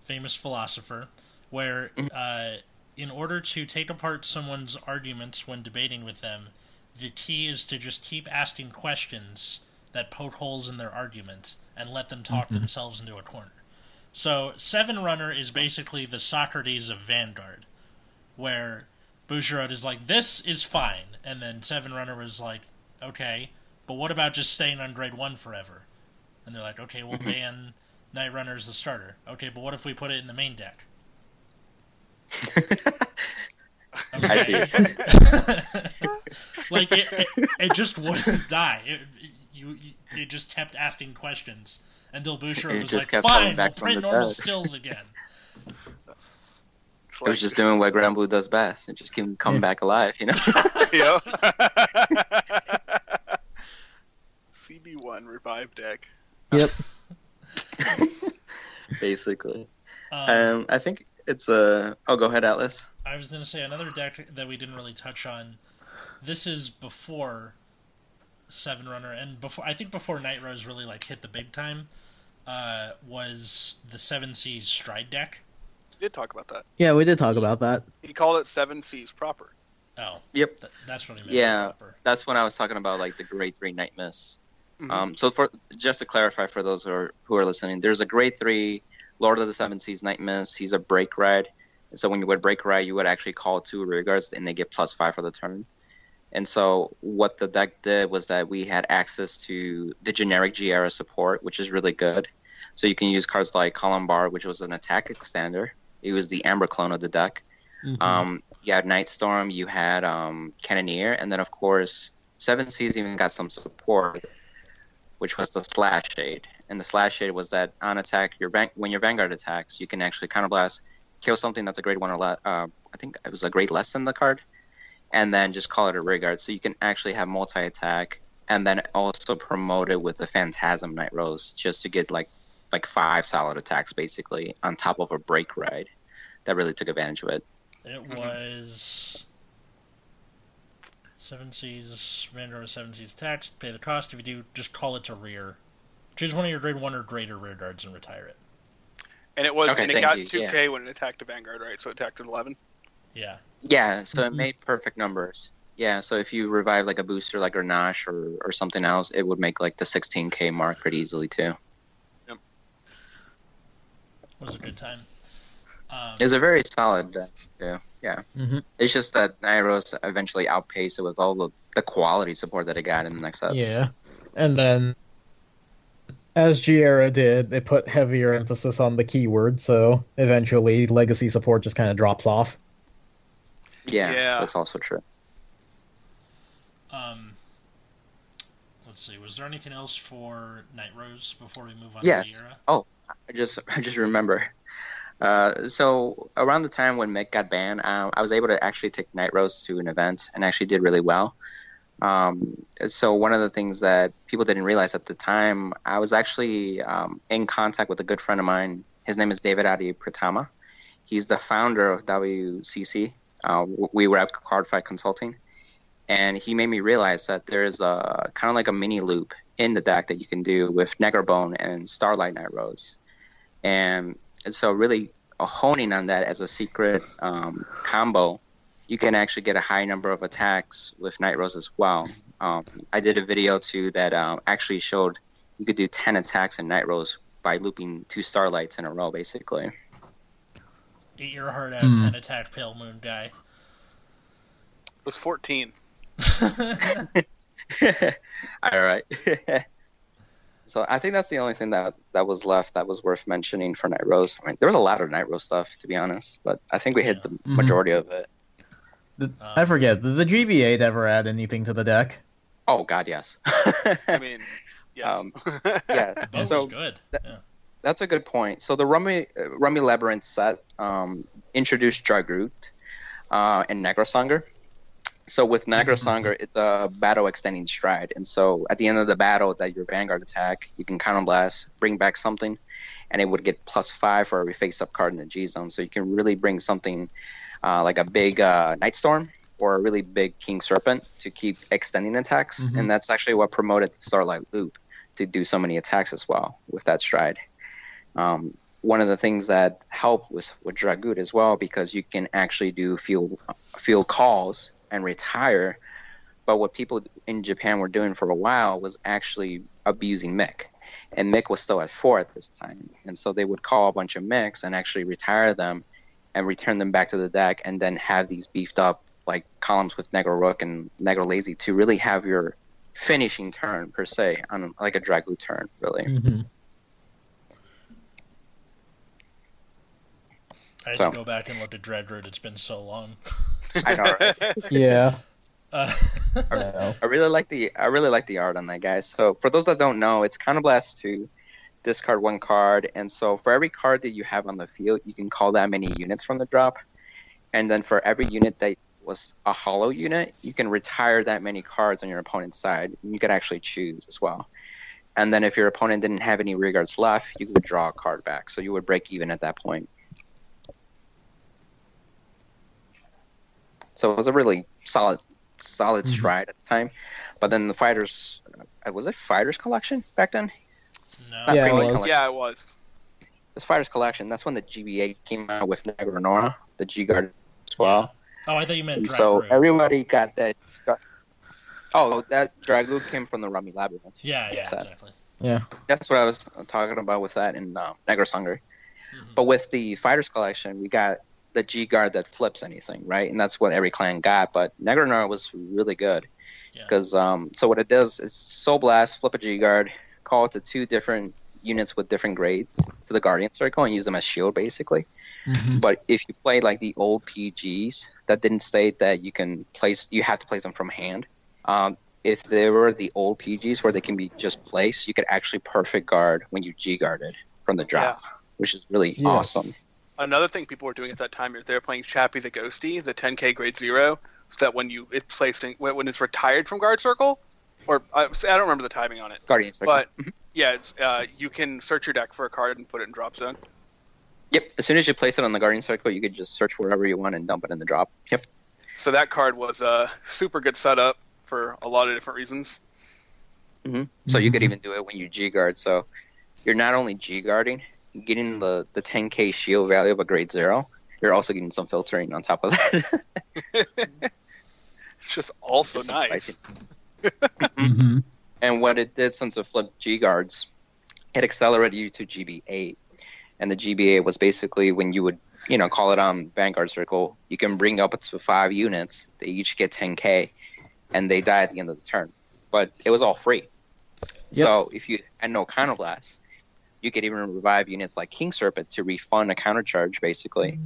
[SPEAKER 1] famous philosopher, where mm-hmm. uh, in order to take apart someone's arguments when debating with them, the key is to just keep asking questions that poke holes in their argument and let them talk mm-hmm. themselves into a corner. So, Seven Runner is basically the Socrates of Vanguard, where Bushiroad is like, this is fine, and then Seven Runner was like, okay, but what about just staying on grade one forever? And they're like, okay, we'll mm-hmm. ban Night Runner as the starter. Okay, but what if we put it in the main deck?
[SPEAKER 4] I see.
[SPEAKER 1] like it, it, it just wouldn't die. It, you, you, it just kept asking questions until Boucher was like,
[SPEAKER 4] kept coming
[SPEAKER 1] "Fine, we'll
[SPEAKER 4] back from
[SPEAKER 1] print normal
[SPEAKER 4] dead."
[SPEAKER 1] skills again."
[SPEAKER 4] It was just doing what Grand Blue does best and just keep coming
[SPEAKER 3] Yeah.
[SPEAKER 4] back alive, you know?
[SPEAKER 2] yeah. CB1 revive deck.
[SPEAKER 3] Yep.
[SPEAKER 4] Basically.
[SPEAKER 1] Um,
[SPEAKER 4] Um, I think it's a. Oh, go ahead, Atlas.
[SPEAKER 1] I was going to say another deck that we didn't really touch on. This is before Seven Runner, and before I think before Night Rose really like hit the big time. Uh, was the Seven Seas Stride deck?
[SPEAKER 2] We did talk about that.
[SPEAKER 3] Yeah, we did talk about that.
[SPEAKER 2] He called it Seven Seas proper.
[SPEAKER 1] Oh,
[SPEAKER 4] Yep.
[SPEAKER 1] th- that's what he meant.
[SPEAKER 4] Yeah.
[SPEAKER 1] proper.
[SPEAKER 4] That's when I was talking about like the grade three Night Mist.
[SPEAKER 2] Mhm.
[SPEAKER 4] Um, so for just to clarify for those who are who are listening, there's a grade three Lord of the Seven Seas Night. He's a break ride. And so when you would break ride, you would actually call two rear guards, and they get plus five for the turn. And so what the deck did was that we had access to the generic G era support, which is really good. So you can use cards like Columbar, which was an attack extender. It was the Amber clone of the deck. Um, you had Night Storm, you had um, Cannoneer, and then of course Seven Seas even got some support, which was the Slash Shade. And the Slash Shade was that on attack, your van- when your Vanguard attacks, you can actually counterblast, kill something that's a grade one or less. Uh, I think it was a grade less than the card, and then just call it a rear guard. So you can actually have multi attack, and then also promote it with the Phantasm Night Rose, just to get like like five solid attacks basically on top of a break ride. That really took advantage of it.
[SPEAKER 1] It was Seven Seas, Vanguard of Seven Seas tax. Pay the cost. If you do, just call it to rear. Choose one of your grade one or greater rear guards and retire it.
[SPEAKER 2] And it was
[SPEAKER 4] Okay,
[SPEAKER 2] and it got 2K when it attacked a Vanguard, right? So it attacked at 11.
[SPEAKER 1] Yeah.
[SPEAKER 4] Yeah, so it mm-hmm. made perfect numbers. Yeah, so if you revive like a booster like Grenache or, or something else, it would make like the 16k mark pretty easily too. Yep.
[SPEAKER 1] Was a good time. Um,
[SPEAKER 4] It's a very solid deck too. Yeah,
[SPEAKER 3] Mhm.
[SPEAKER 4] it's just that Night Rose eventually outpaced it with all the, the quality support that it got in the next sets.
[SPEAKER 3] Yeah, and then As Giera did, they put heavier emphasis on the keyword, so eventually legacy support just kind of drops off.
[SPEAKER 4] Yeah,
[SPEAKER 2] Yeah.
[SPEAKER 4] that's also true.
[SPEAKER 1] Um, let's see. Was there anything else for Night Rose before we move on
[SPEAKER 4] Yes.
[SPEAKER 1] to Giera?
[SPEAKER 4] I just I just remember. Uh, so around the time when Mick got banned, um, I was able to actually take Night Rose to an event and actually did really well. Um, so one of the things that people didn't realize at the time, I was actually um, in contact with a good friend of mine. His name is David Adi Pratama. He's the founder of WCC. Uh, we were at Cardfight Consulting, and he made me realize that there's a kind of like a mini loop in the deck that you can do with Negrobone and Starlight Night Rose, and, and so really honing on that as a secret um, combo, you can actually get a high number of attacks with Night Rose as well. Um, I did a video too that um, actually showed you could do 10 attacks in Night Rose by looping two Starlights in a row, basically.
[SPEAKER 1] Eat your heart out,
[SPEAKER 3] Hmm.
[SPEAKER 1] 10 attack Pale Moon guy.
[SPEAKER 2] It was 14.
[SPEAKER 4] All right. So I think that's the only thing that that was left that was worth mentioning for Night Rose. I mean, there was a lot of Night Rose stuff to be honest, but I think we hit the majority of it.
[SPEAKER 3] The- I forget, did the GBA ever add anything to the deck?
[SPEAKER 4] Oh God, yes.
[SPEAKER 2] I mean, yes.
[SPEAKER 4] Um, yeah.
[SPEAKER 1] Both
[SPEAKER 4] So
[SPEAKER 1] was good.
[SPEAKER 4] that-
[SPEAKER 1] yeah.
[SPEAKER 4] that's a good point. So the Rummy uh, Rummy Labyrinth set um, introduced Dragroot uh, and Negrosanger. So with Negrosanger, it's a battle extending stride, and so at the end of the battle, that your Vanguard attack, you can counter blast, bring back something, and it would get plus five for every face-up card in the G zone. So you can really bring something uh, like a big uh, Night Storm or a really big King Serpent to keep extending attacks,
[SPEAKER 3] Mhm.
[SPEAKER 4] and that's actually what promoted the Starlight Loop to do so many attacks as well with that stride. Um, one of the things that help with with Dragoot as well because you can actually do field field calls and retire. But what people in Japan were doing for a while was actually abusing Mick, and Mick was still at four at this time, and so they would call a bunch of Micks and actually retire them and return them back to the deck, and then have these beefed up like columns with Negro Rook and Negro Lazy to really have your finishing turn per se on like a Dragoot turn, really.
[SPEAKER 3] Mm-hmm.
[SPEAKER 1] I had
[SPEAKER 4] So-
[SPEAKER 1] to go back and look at Dreadroot. It's been so long.
[SPEAKER 4] I know, right?
[SPEAKER 3] Yeah.
[SPEAKER 1] Uh,
[SPEAKER 3] I.
[SPEAKER 4] I really like the I really like the art on that guy. So for those that don't know, it's Counterblast two, discard one card, and so for every card that you have on the field, you can call that many units from the drop, and then for every unit that was a hollow unit, you can retire that many cards on your opponent's side. And you could actually choose as well. And then if your opponent didn't have any rearguards left, you would draw a card back, so you would break even at that point. So it was a really solid solid
[SPEAKER 3] Mhm.
[SPEAKER 4] stride at the time. But then the fighters, uh, was it fighters collection back then?
[SPEAKER 1] no.
[SPEAKER 4] Not
[SPEAKER 3] Yeah, it was.
[SPEAKER 4] Collection.
[SPEAKER 2] yeah, it was.
[SPEAKER 4] It was fighters collection. That's when the GBA came out with Negronora, the G Guard as well.
[SPEAKER 1] Oh, I thought you meant
[SPEAKER 4] And so
[SPEAKER 1] Dreadroot.
[SPEAKER 4] everybody got that. Oh, that Dragoon came from the Rummy Labyrinth.
[SPEAKER 1] yeah, yeah,
[SPEAKER 4] That's that.
[SPEAKER 1] exactly.
[SPEAKER 3] Yeah.
[SPEAKER 4] That's what I was talking about with that in uh, Negrosanger.
[SPEAKER 1] Mhm.
[SPEAKER 4] But with the fighters collection, we got the G guard that flips anything, right? And that's what every clan got. But Negronor was really good
[SPEAKER 1] Yeah.
[SPEAKER 4] because um, so what it does is Soul Blast, flip a G guard, call it to two different units with different grades to the Guardian Circle, and use them as shield basically.
[SPEAKER 3] Mhm.
[SPEAKER 4] But if you play like the old PGs that didn't state that you can place, you have to place them from hand. Um, if there were the old PGs where they can be just placed, you could actually perfect guard when you G guarded from the drop, which is really
[SPEAKER 3] Yes.
[SPEAKER 4] awesome.
[SPEAKER 2] Another thing people were doing at that time is they were playing Chappie the Ghosty, the 10k grade zero, so that when you it placed in, when it's retired from guard circle, or I, I don't remember the timing on it,
[SPEAKER 4] Guardian Circle.
[SPEAKER 2] but yeah, it's, uh, you can search your deck for a card and put it in drop zone.
[SPEAKER 4] Yep. As soon as you place it on the Guardian Circle, you could just search wherever you want and dump it in the drop. Yep.
[SPEAKER 2] So that card was a super good setup for a lot of different reasons.
[SPEAKER 4] So you could even do it when you G guard. So you're not only G guarding, getting the, the 10k shield value of a grade zero, you're also getting some filtering on top of that.
[SPEAKER 2] It's just also
[SPEAKER 4] Just
[SPEAKER 2] nice.
[SPEAKER 4] pricing.
[SPEAKER 3] Mhm.
[SPEAKER 4] And what it did since it flipped G guards, it accelerated you to GB8. And the GB8 was basically when you would, you know, call it on Vanguard Circle, you can bring up to five units. They each get 10k, and they die at the end of the turn. But it was all free. So if you had no counterblast, you could even revive units like King Serpent to refund a counter charge, basically,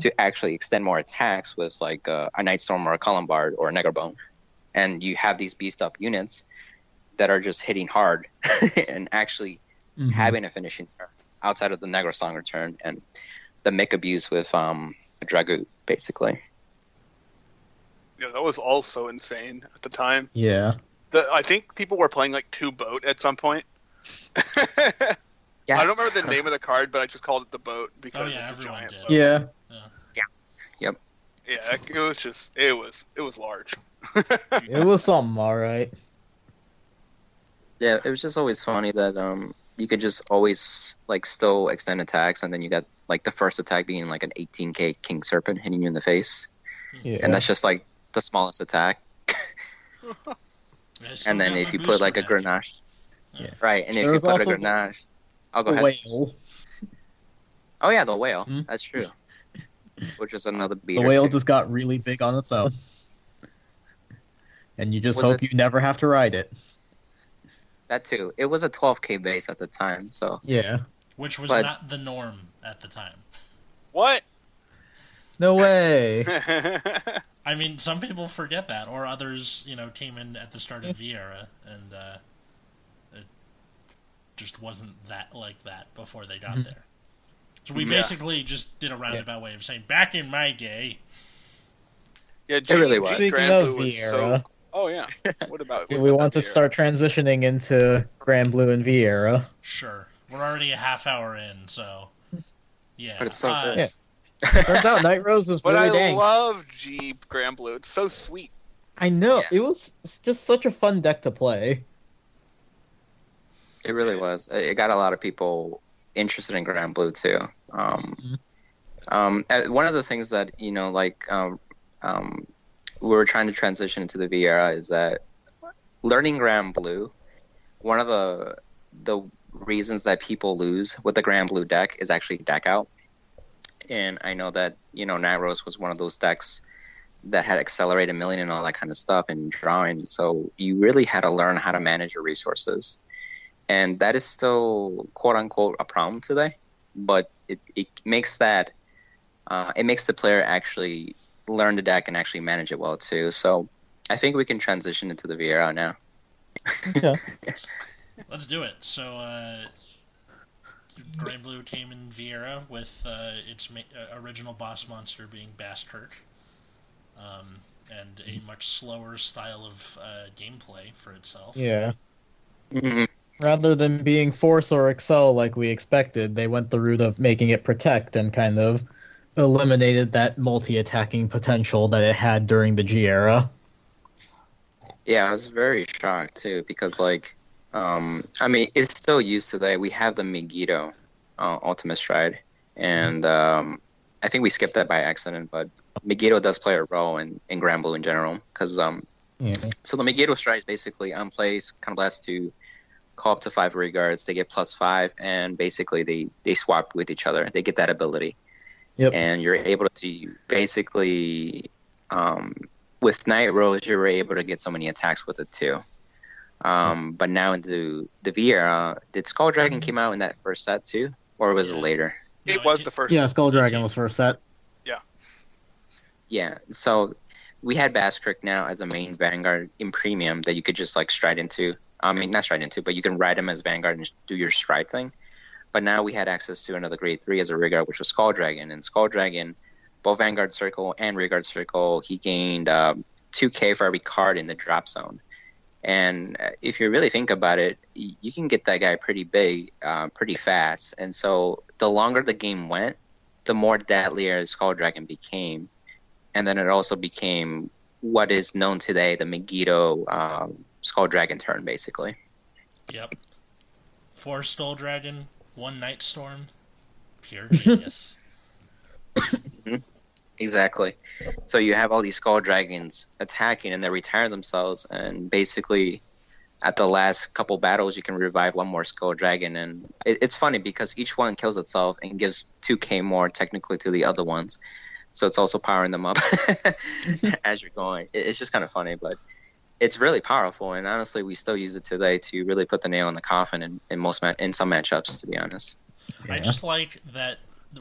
[SPEAKER 4] to actually extend more attacks with like uh, a Night Storm or a Columbard or a Negrobone. And you have these beefed up units that are just hitting hard and actually
[SPEAKER 3] Mhm.
[SPEAKER 4] having a finishing turn outside of the Negro Song turn and the Mick abuse with um, a Dragoot, basically.
[SPEAKER 2] Yeah, that was also insane at the time.
[SPEAKER 3] Yeah.
[SPEAKER 2] The, I think people were playing like two boat at some point.
[SPEAKER 4] Yeah,
[SPEAKER 2] I don't remember the name of the card, but I just called it the boat because
[SPEAKER 1] Oh, yeah,
[SPEAKER 2] it's a
[SPEAKER 1] everyone
[SPEAKER 2] giant
[SPEAKER 1] did.
[SPEAKER 2] boat.
[SPEAKER 3] Yeah.
[SPEAKER 2] Yeah, Yep. Yeah, it was just it was it was large.
[SPEAKER 3] It was something, alright.
[SPEAKER 4] Yeah, it was just always funny that um you could just always like still extend attacks, and then you got like the first attack being like an 18k King Serpent hitting you in the face,
[SPEAKER 3] Yeah.
[SPEAKER 4] and that's just like the smallest attack. And then if you put
[SPEAKER 1] booster
[SPEAKER 4] like a. Grenache,
[SPEAKER 3] Yeah.
[SPEAKER 4] right? And if you put a
[SPEAKER 3] also the-
[SPEAKER 4] Grenache, I'll go
[SPEAKER 3] the
[SPEAKER 4] ahead.
[SPEAKER 3] whale.
[SPEAKER 4] Oh yeah, the whale.
[SPEAKER 3] Hmm?
[SPEAKER 4] That's true. Which is another
[SPEAKER 3] beat.
[SPEAKER 4] The
[SPEAKER 3] whale
[SPEAKER 4] too.
[SPEAKER 3] just got really big on its own. And you just
[SPEAKER 4] Was
[SPEAKER 3] hope
[SPEAKER 4] it-
[SPEAKER 3] you never have to ride it.
[SPEAKER 4] that too. It was a 12k base at the time, so
[SPEAKER 3] Yeah.
[SPEAKER 1] which was
[SPEAKER 4] but-
[SPEAKER 1] not the norm at the time.
[SPEAKER 2] What?
[SPEAKER 3] No way.
[SPEAKER 1] I mean, some people forget that, or others, you know, came in at the start of V era, and uh, it just wasn't that like that before they got
[SPEAKER 3] Mhm.
[SPEAKER 1] there. So we
[SPEAKER 2] Yeah.
[SPEAKER 1] basically just did a roundabout way of saying, back in my day,
[SPEAKER 2] yeah,
[SPEAKER 4] It really was.
[SPEAKER 2] Speaking
[SPEAKER 3] Speaking
[SPEAKER 2] Grand
[SPEAKER 3] of
[SPEAKER 2] Blue was
[SPEAKER 3] V era,
[SPEAKER 2] so. Oh yeah. What about?
[SPEAKER 3] do
[SPEAKER 2] what
[SPEAKER 3] we
[SPEAKER 2] about
[SPEAKER 3] want to
[SPEAKER 2] V era?
[SPEAKER 3] start transitioning into Granblue and V era?
[SPEAKER 1] sure. We're already a half hour in, so yeah.
[SPEAKER 4] But it's so
[SPEAKER 1] uh,
[SPEAKER 4] fun.
[SPEAKER 3] Yeah. Turns out Night Rose is
[SPEAKER 2] But I
[SPEAKER 3] dang.
[SPEAKER 2] love Jeep Granblue. It's so sweet.
[SPEAKER 3] I know.
[SPEAKER 4] Yeah.
[SPEAKER 3] It was just such a fun deck to play.
[SPEAKER 4] It really was. It got a lot of people interested in Granblue too. Um,
[SPEAKER 3] Mhm.
[SPEAKER 4] um, uh, one of the things that you know, like um, um, we were trying to transition into the V era is that learning Granblue. One of the the reasons that people lose with the Granblue deck is actually deck out. And I know that you know Night Rose was one of those decks that had accelerated million and all that kind of stuff and drawing. So you really had to learn how to manage your resources and that is still quote unquote a problem today but it, it makes that uh, it makes the player actually learn the deck and actually manage it well too so i think we can transition into the V era now yeah.
[SPEAKER 1] Let's do it. So, uh, Granblue came in V era with uh, its ma- uh, original boss monster being Bastkirk, um, and a much slower style of uh, gameplay for itself.
[SPEAKER 3] Yeah.
[SPEAKER 4] Mhm.
[SPEAKER 3] Rather than being force or excel like we expected, they went the route of making it protect and kind of eliminated that multi-attacking potential that it had during the G era.
[SPEAKER 4] yeah i was very shocked too because like um, i mean it's still used today we have the megiddo uh, ultimate stride and um, i think we skipped that by accident but megiddo does play a role in, in Granblue in general because um,
[SPEAKER 3] Yeah.
[SPEAKER 4] So the Megiddo Stride is basically on plays kind of blast to call up to five regards. They get plus five, and basically they they swap with each other. They get that ability,
[SPEAKER 3] Yep.
[SPEAKER 4] and you're able to basically um, with Night Rose, you're able to get so many attacks with it too. Um, but now into the Vieira, did Skull Dragon came out in that first set too, or was it later?
[SPEAKER 2] It was the first.
[SPEAKER 3] Yeah, Skull Dragon was first set.
[SPEAKER 4] Yeah, Yeah. so we had Bascrick now as a main Vanguard in premium that you could just like stride into. I mean, not stride into, but you can ride him as Vanguard and do your stride thing. But now we had access to another grade three as a Rigard, which was Skull Dragon. And Skull Dragon, both Vanguard Circle and Rigard Circle, he gained um, 2k for every card in the drop zone. And uh, if you really think about it, you can get that guy pretty big, uh, pretty fast. And so the longer the game went, the more deadlier Skull Dragon became and then it also became what is known today the Megiddo um, Skull Dragon turn, basically.
[SPEAKER 1] Yep. Four Skull Dragon, one Night Storm, pure genius. Mm-hmm.
[SPEAKER 4] Exactly. So you have all these Skull Dragons attacking, and they retire themselves, and basically, at the last couple battles, you can revive one more Skull Dragon, and it, it's funny because each one kills itself and gives 2k more technically to the other ones. So it's also powering them up as you're going. It, it's just kind of funny, but it's really powerful, and honestly, we still use it today to really put the nail in the coffin in, in most ma- in some matchups. To be honest,
[SPEAKER 1] I just like that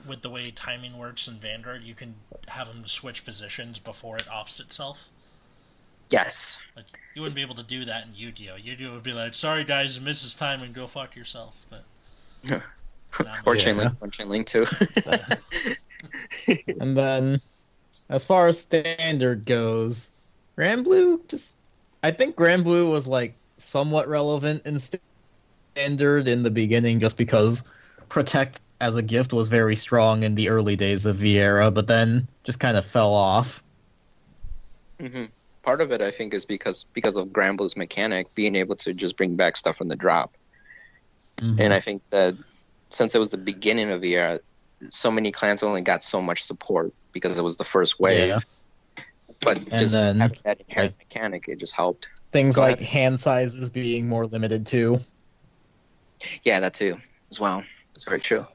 [SPEAKER 1] with the way timing works in Vanguard, you can have them switch positions before it offs itself.
[SPEAKER 4] yes,
[SPEAKER 1] Like you wouldn't be able to do that in Yu-Gi-Oh. Yu-Gi-Oh would be like, "Sorry guys, it misses time and go fuck yourself." But
[SPEAKER 4] or
[SPEAKER 1] me.
[SPEAKER 4] chain link, or chain link too.
[SPEAKER 3] And then, as far as standard goes, Granblue just. I think Granblue was like somewhat relevant in standard in the beginning just because Protect as a gift was very strong in the early days of V era, but then just kind of fell off.
[SPEAKER 4] hmm Part of it, I think, is because because of Granblue's mechanic being able to just bring back stuff from the drop. And I think that since it was the beginning of the era, so many clans only got so much support because it was the first wave.
[SPEAKER 3] Yeah.
[SPEAKER 4] But
[SPEAKER 3] And
[SPEAKER 4] just
[SPEAKER 3] then,
[SPEAKER 4] having that inherent
[SPEAKER 3] like-
[SPEAKER 4] mechanic, it just helped.
[SPEAKER 3] Things
[SPEAKER 4] Go
[SPEAKER 3] like
[SPEAKER 4] ahead.
[SPEAKER 3] hand sizes being more limited too.
[SPEAKER 4] Yeah, that too, as well. That's very true.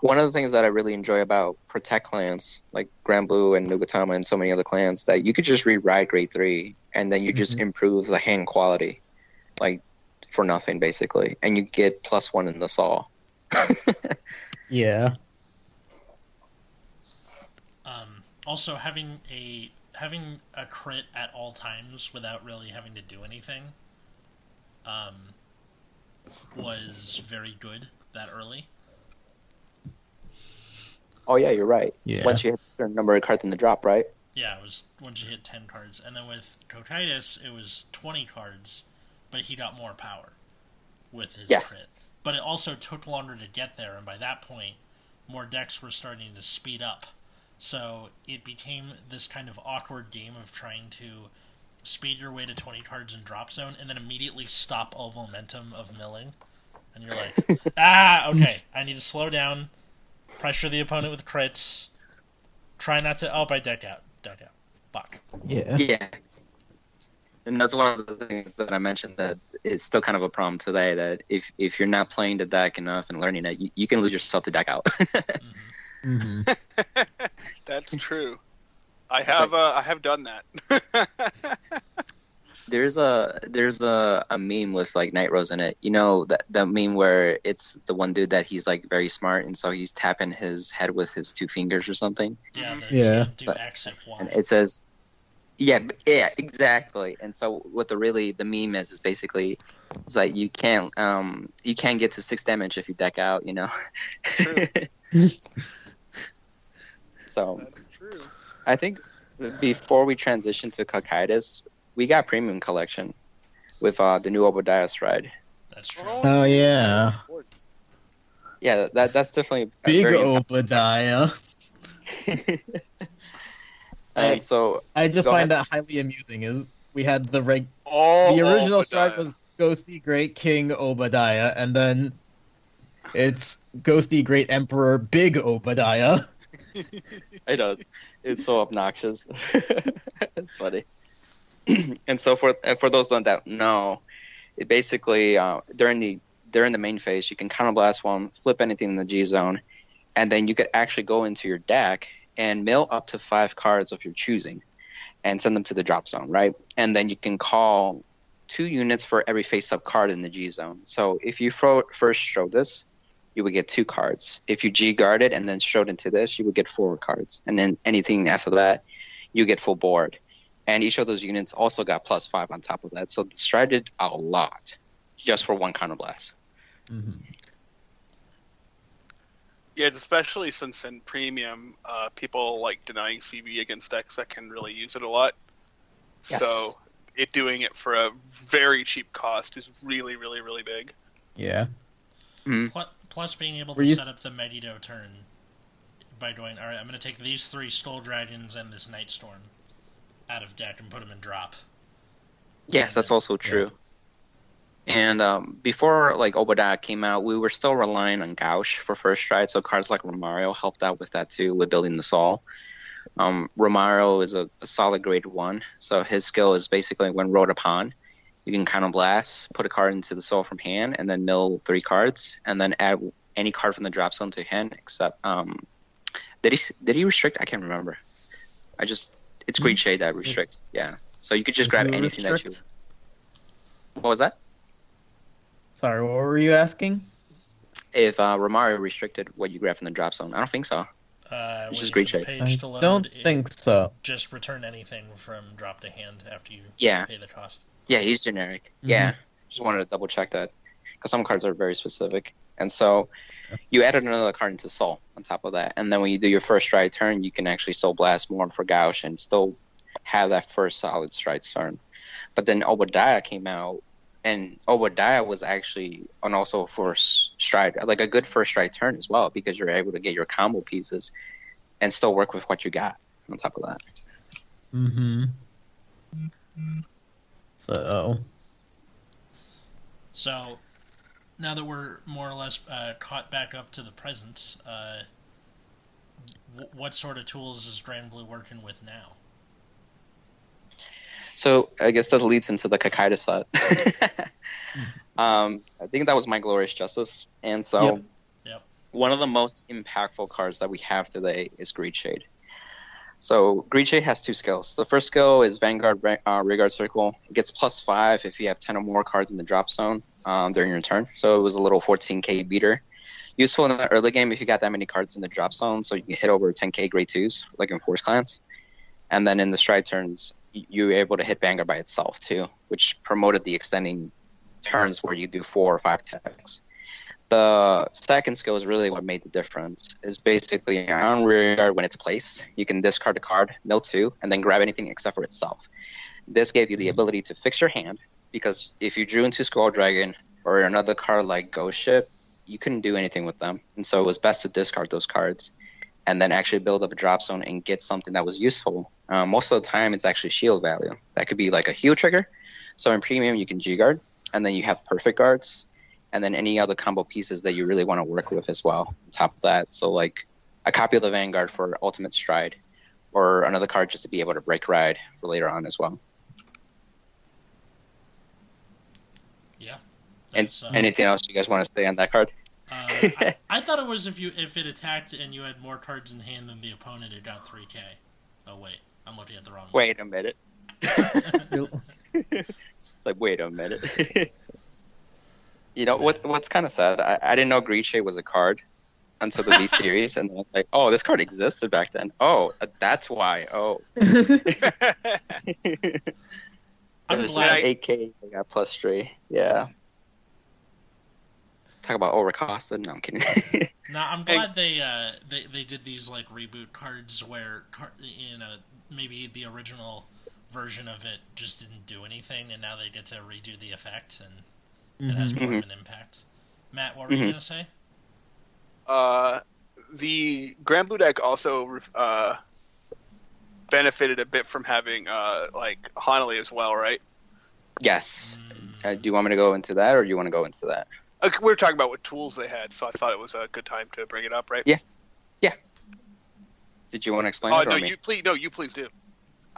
[SPEAKER 4] One of the things that I really enjoy about Protect clans, like Granblue and Nubatama and so many other clans, that you could just rewrite Grade 3 and then you just
[SPEAKER 3] Mhm.
[SPEAKER 4] improve the hand quality, like for nothing, basically. And you get plus one in the saw.
[SPEAKER 3] Yeah.
[SPEAKER 1] um, also having a having a crit at all times without really having to do anything um, was very good that early.
[SPEAKER 4] Oh, yeah, you're right.
[SPEAKER 3] Yeah.
[SPEAKER 4] Once you hit a certain number of cards in the drop, right?
[SPEAKER 1] Yeah, it was once you hit ten cards, and then with Cocytus it was twenty cards, but he got more power with his
[SPEAKER 4] Yes.
[SPEAKER 1] crit. But it also took longer to get there, and by that point, more decks were starting to speed up. So it became this kind of awkward game of trying to speed your way to twenty cards in drop zone, and then immediately stop all momentum of milling. And you're like, ah, okay, I need to slow down, pressure the opponent with crits, try not to. Oh, I deck out, deck out, fuck.
[SPEAKER 3] Yeah.
[SPEAKER 4] Yeah. And that's one of the things that I mentioned that is still kind of a problem today. That if if you're not playing the deck enough and learning it, you, you can lose yourself to deck out.
[SPEAKER 1] Mhm.
[SPEAKER 3] Hmm
[SPEAKER 2] That's true. I have uh, I have done that.
[SPEAKER 4] there's a there's a, a meme with like Night Rose in it. You know that that meme where it's the one dude that he's like very smart and so he's tapping his head with his two fingers or something,
[SPEAKER 1] Yeah, the,
[SPEAKER 3] Yeah.
[SPEAKER 1] Do
[SPEAKER 4] So-
[SPEAKER 1] X if Y.
[SPEAKER 4] and it says, yeah, yeah, exactly. And so what the really the meme is is basically it's like you can't um you can't get to six damage if you deck out, you know.
[SPEAKER 2] True.
[SPEAKER 4] so
[SPEAKER 2] true.
[SPEAKER 4] I think before we transition to Cocytus, we got premium collection with uh, the new Obadiah stride.
[SPEAKER 1] That's true.
[SPEAKER 3] Oh yeah.
[SPEAKER 4] Yeah, that that's definitely
[SPEAKER 3] Big
[SPEAKER 4] very-
[SPEAKER 3] Obadiah.
[SPEAKER 4] and so
[SPEAKER 3] I just
[SPEAKER 4] Go
[SPEAKER 3] find that highly amusing. Is we had the reg-
[SPEAKER 2] All
[SPEAKER 3] the original
[SPEAKER 2] Obadiah.
[SPEAKER 3] stride was Ghostie Great King Obadiah, and then it's Ghostie Great Emperor Big Obadiah.
[SPEAKER 4] I know it's so obnoxious. it's funny. and so for and for those that don't know, it basically uh, during the during the main phase you can counterblast one, flip anything in the G zone, and then you could actually go into your deck and mill up to five cards of your choosing, and send them to the drop zone, right? And then you can call two units for every face-up card in the G zone. So if you first show this, you would get two cards. If you G guard it and then showed into this, you would get four cards. And then anything after that, you get full board. And each of those units also got plus five on top of that. So the stride did a lot just for one counterblast.
[SPEAKER 2] Yeah, especially since in premium, uh, people like denying CB against decks that can really use it a lot.
[SPEAKER 4] Yes.
[SPEAKER 2] So it doing it for a very cheap cost is really, really, really big.
[SPEAKER 3] Yeah.
[SPEAKER 1] Plus, plus being able
[SPEAKER 3] Were
[SPEAKER 1] to
[SPEAKER 3] you-
[SPEAKER 1] set up the Megiddo turn by going, all right, I'm going to take these three Skull Dragons and this Night Storm out of deck and put them in drop.
[SPEAKER 4] Yes, that's also true. And um, before like Obadiah came out, we were still relying on Gauche for first stride. So cards like Romario helped out with that too, with building the Sol. Um, Romario is a, a solid grade one, so his skill is basically when rolled upon, you can counter blast, put a card into the Soul from hand, and then mill three cards, and then add any card from the drop zone to hand. Except, um, did he did he restrict? I can't remember. I just it's Greed Shade that restrict. Yeah, so you could just
[SPEAKER 3] Did
[SPEAKER 4] grab
[SPEAKER 3] you
[SPEAKER 4] anything that you? What was that?
[SPEAKER 3] Sorry, what were you asking?
[SPEAKER 4] If uh, Romario restricted what you grab from the drop zone, I don't think so.
[SPEAKER 1] Uh,
[SPEAKER 4] Which
[SPEAKER 1] when
[SPEAKER 4] is
[SPEAKER 1] you
[SPEAKER 4] great
[SPEAKER 1] hit the
[SPEAKER 4] shape.
[SPEAKER 1] Page
[SPEAKER 3] I
[SPEAKER 1] load,
[SPEAKER 3] don't think so.
[SPEAKER 1] Just return anything from drop to hand after you
[SPEAKER 4] Yeah,
[SPEAKER 1] pay the cost.
[SPEAKER 4] Yeah, he's generic.
[SPEAKER 3] Mhm.
[SPEAKER 4] Yeah, just wanted to double check that because some cards are very specific. And so you added another card into Soul on top of that, and then when you do your first stride turn, you can actually Soul Blast more for Gauche and still have that first solid stride turn. But then Obadiah came out, and Obadiah was actually an also first stride, like a good first stride turn as well, because you're able to get your combo pieces and still work with what you got on top of that.
[SPEAKER 3] Mm-hmm. So,
[SPEAKER 1] So now that we're more or less uh, caught back up to the present, uh, w- what sort of tools is Granblue working with now?
[SPEAKER 4] So I guess that leads into the Kakaida set. um, I think that was my glorious justice, and so
[SPEAKER 3] Yep.
[SPEAKER 1] Yep.
[SPEAKER 4] one of the most impactful cards that we have today is Greed Shade. So Shade has two skills. The first skill is Vanguard uh, Rearguard Circle. It gets plus five if you have ten or more cards in the drop zone um, during your turn. So it was a little 14k beater. Useful in the early game if you got that many cards in the drop zone, so you can hit over 10k grade twos, like in Force Clans. And then in the stride turns, you were able to hit Vanguard by itself too, which promoted the extending turns where you do four or five attacks. The second skill is really what made the difference. Is basically on rear guard when it's placed, you can discard a card, mill two, and then grab anything except for itself. This gave you the ability to fix your hand because if you drew into Skull Dragon or another card like Ghost Ship, you couldn't do anything with them, and so it was best to discard those cards and then actually build up a drop zone and get something that was useful. Um, most of the time, it's actually shield value. That could be like a heal trigger. So in premium, you can G guard, and then you have perfect guards, and then any other combo pieces that you really want to work with as well. On top of that, so like a copy of the Vanguard for Ultimate Stride, or another card just to be able to break ride for later on as well.
[SPEAKER 1] Yeah.
[SPEAKER 4] And
[SPEAKER 1] uh,
[SPEAKER 4] anything else you guys want to say on that card?
[SPEAKER 1] uh, I, I thought it was if you if it attacked and you had more cards in hand than the opponent, it got three K. Oh wait, I'm looking at the wrong. one.
[SPEAKER 4] Wait a minute. It's like, wait a minute. You know what? What's kind of sad? I, I didn't know Greed Shade was a card until the V series, and then I was like, oh, this card existed back then. Oh, uh, that's why. Oh,
[SPEAKER 1] I'm
[SPEAKER 4] was
[SPEAKER 1] glad.
[SPEAKER 4] just eight K. They got plus three. Yeah. Talk about overcosted. No, I'm kidding.
[SPEAKER 1] No, I'm glad they uh they they did these like reboot cards where car- you know maybe the original version of it just didn't do anything, and now they get to redo the effect and it has more of an impact. Matt, what were you
[SPEAKER 4] Mhm.
[SPEAKER 1] gonna say?
[SPEAKER 2] Uh, the Granblue deck also uh, benefited a bit from having uh, like Hanali as well, right?
[SPEAKER 4] yes.
[SPEAKER 1] Mm,
[SPEAKER 4] Uh, do you want me to go into that, or do you want to go into that?
[SPEAKER 2] Uh, we were talking about what tools they had, so I thought it was a good time to bring it up, right?
[SPEAKER 4] Yeah. Yeah. Did you want to explain
[SPEAKER 2] Oh
[SPEAKER 4] it or
[SPEAKER 2] no,
[SPEAKER 4] me?
[SPEAKER 2] you please, no, you please do.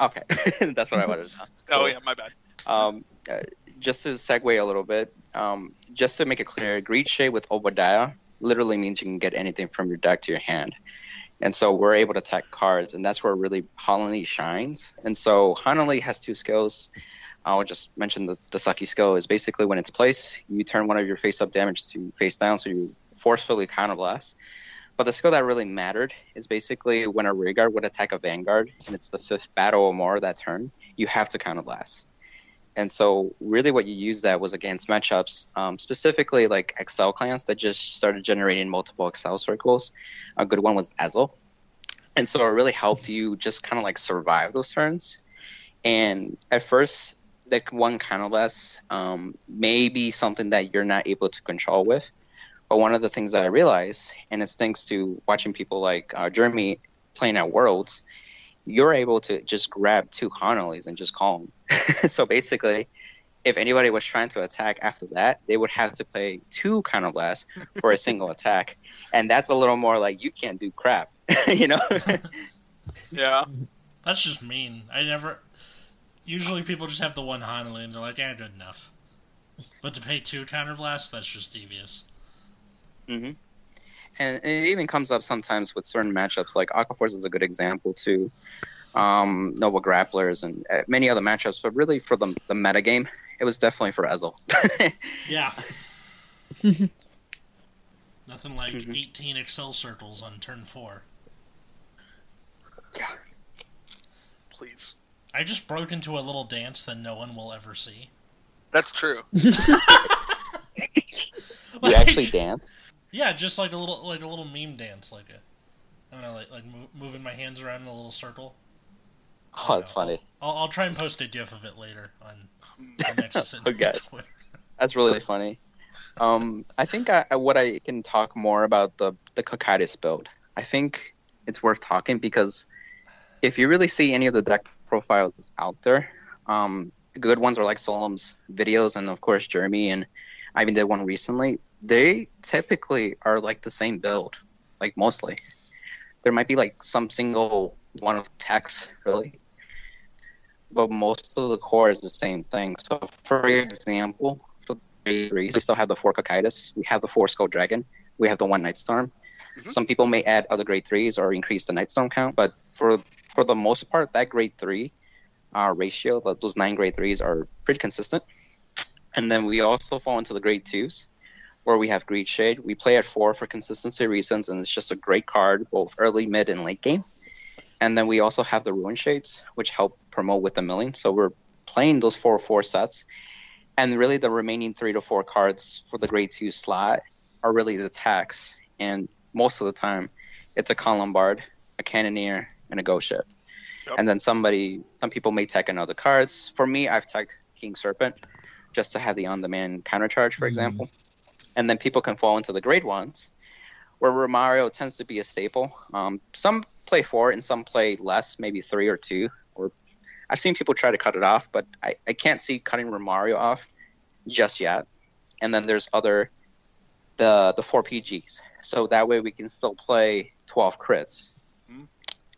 [SPEAKER 4] Okay, that's what I wanted to know.
[SPEAKER 2] Oh yeah, my bad.
[SPEAKER 4] Um, uh, just to segue a little bit, um, just to make it clear, Greed Shade with Obadiah literally means you can get anything from your deck to your hand. And so we're able to attack cards, and that's where really Hanali shines. And so Hanali has two skills. I'll just mention the, the Sucky skill is basically when it's placed, you turn one of your face up damage to face down, so you forcefully counterblast. But the skill that really mattered is basically when a Rearguard would attack a Vanguard, and it's the fifth battle or more that turn, you have to counterblast. And so, really, what you use that was against matchups, um, specifically like Excel clans that just started generating multiple Excel circles. A good one was Ezel. And so, it really helped you just kind of like survive those turns. And at first, that one counterblast um, may be something that you're not able to control with. But one of the things that I realized, and it's thanks to watching people like uh, Jeremy playing at Worlds, you're able to just grab two Hanalis and just call them. so basically, if anybody was trying to attack after that, they would have to play two counter counterblasts for a single attack, and that's a little more like you can't do crap, you know?
[SPEAKER 2] Yeah.
[SPEAKER 1] That's just mean. I never. Usually, people just have the one Hanali and they're like, "Yeah, good enough." But to pay two counter counterblasts, that's just devious.
[SPEAKER 4] Mm-hmm. And it even comes up sometimes with certain matchups, like Aquaforce is a good example too. Um, Nova Grapplers and uh, many other matchups, but really for the the meta game, it was definitely for Ezel.
[SPEAKER 1] Yeah. Nothing like 18 Excel circles on turn four.
[SPEAKER 2] Please.
[SPEAKER 1] I just broke into a little dance that no one will ever see.
[SPEAKER 2] That's true.
[SPEAKER 4] you actually dance.
[SPEAKER 1] Yeah, just like a little like a little meme dance, like a I don't know, like like mo- moving my hands around in a little circle.
[SPEAKER 4] Oh, that's funny.
[SPEAKER 1] I'll, I'll try and post a gif of it later on the Nexus
[SPEAKER 4] Okay.
[SPEAKER 1] Twitter.
[SPEAKER 4] That's really funny. Um, I think I, I- what I can talk more about the the Cocytus build. I think it's worth talking because if you really see any of the deck profiles out there, um, good ones are like Solemn's videos, and of course Jeremy and I even did one recently. They typically are like the same build, like mostly. There might be like some single one of text really, but most of the core is the same thing. So, for example, for the grade threes, we still have the four Cocytus, we have the four Skull Dragon, we have the one Night Storm.
[SPEAKER 2] Mhm.
[SPEAKER 4] Some people may add other grade threes or increase the Night Storm count, but for for the most part, that grade three uh, ratio, th- those nine grade threes are pretty consistent. And then we also fall into the grade twos, where we have Greed Shade. We play at four for consistency reasons, and it's just a great card both early, mid, and late game. And then we also have the Ruin Shades, which help promote with the milling. So we're playing those four or four sets, and really the remaining three to four cards for the grade two slot are really the tax. And most of the time, it's a Columbard, a Cannoneer, and a Ghost Ship.
[SPEAKER 2] Yep.
[SPEAKER 4] And then somebody, some people may tech another cards. For me, I've teched King Serpent just to have the on-demand counter charge, for
[SPEAKER 3] Mhm.
[SPEAKER 4] example. And then people can fall into the grade ones, where Romario tends to be a staple. Um, some play four and some play less, maybe three or two. Or I've seen people try to cut it off, but I, I can't see cutting Romario off just yet. And then there's other the the four PGs, so that way we can still play twelve crits
[SPEAKER 2] Mhm.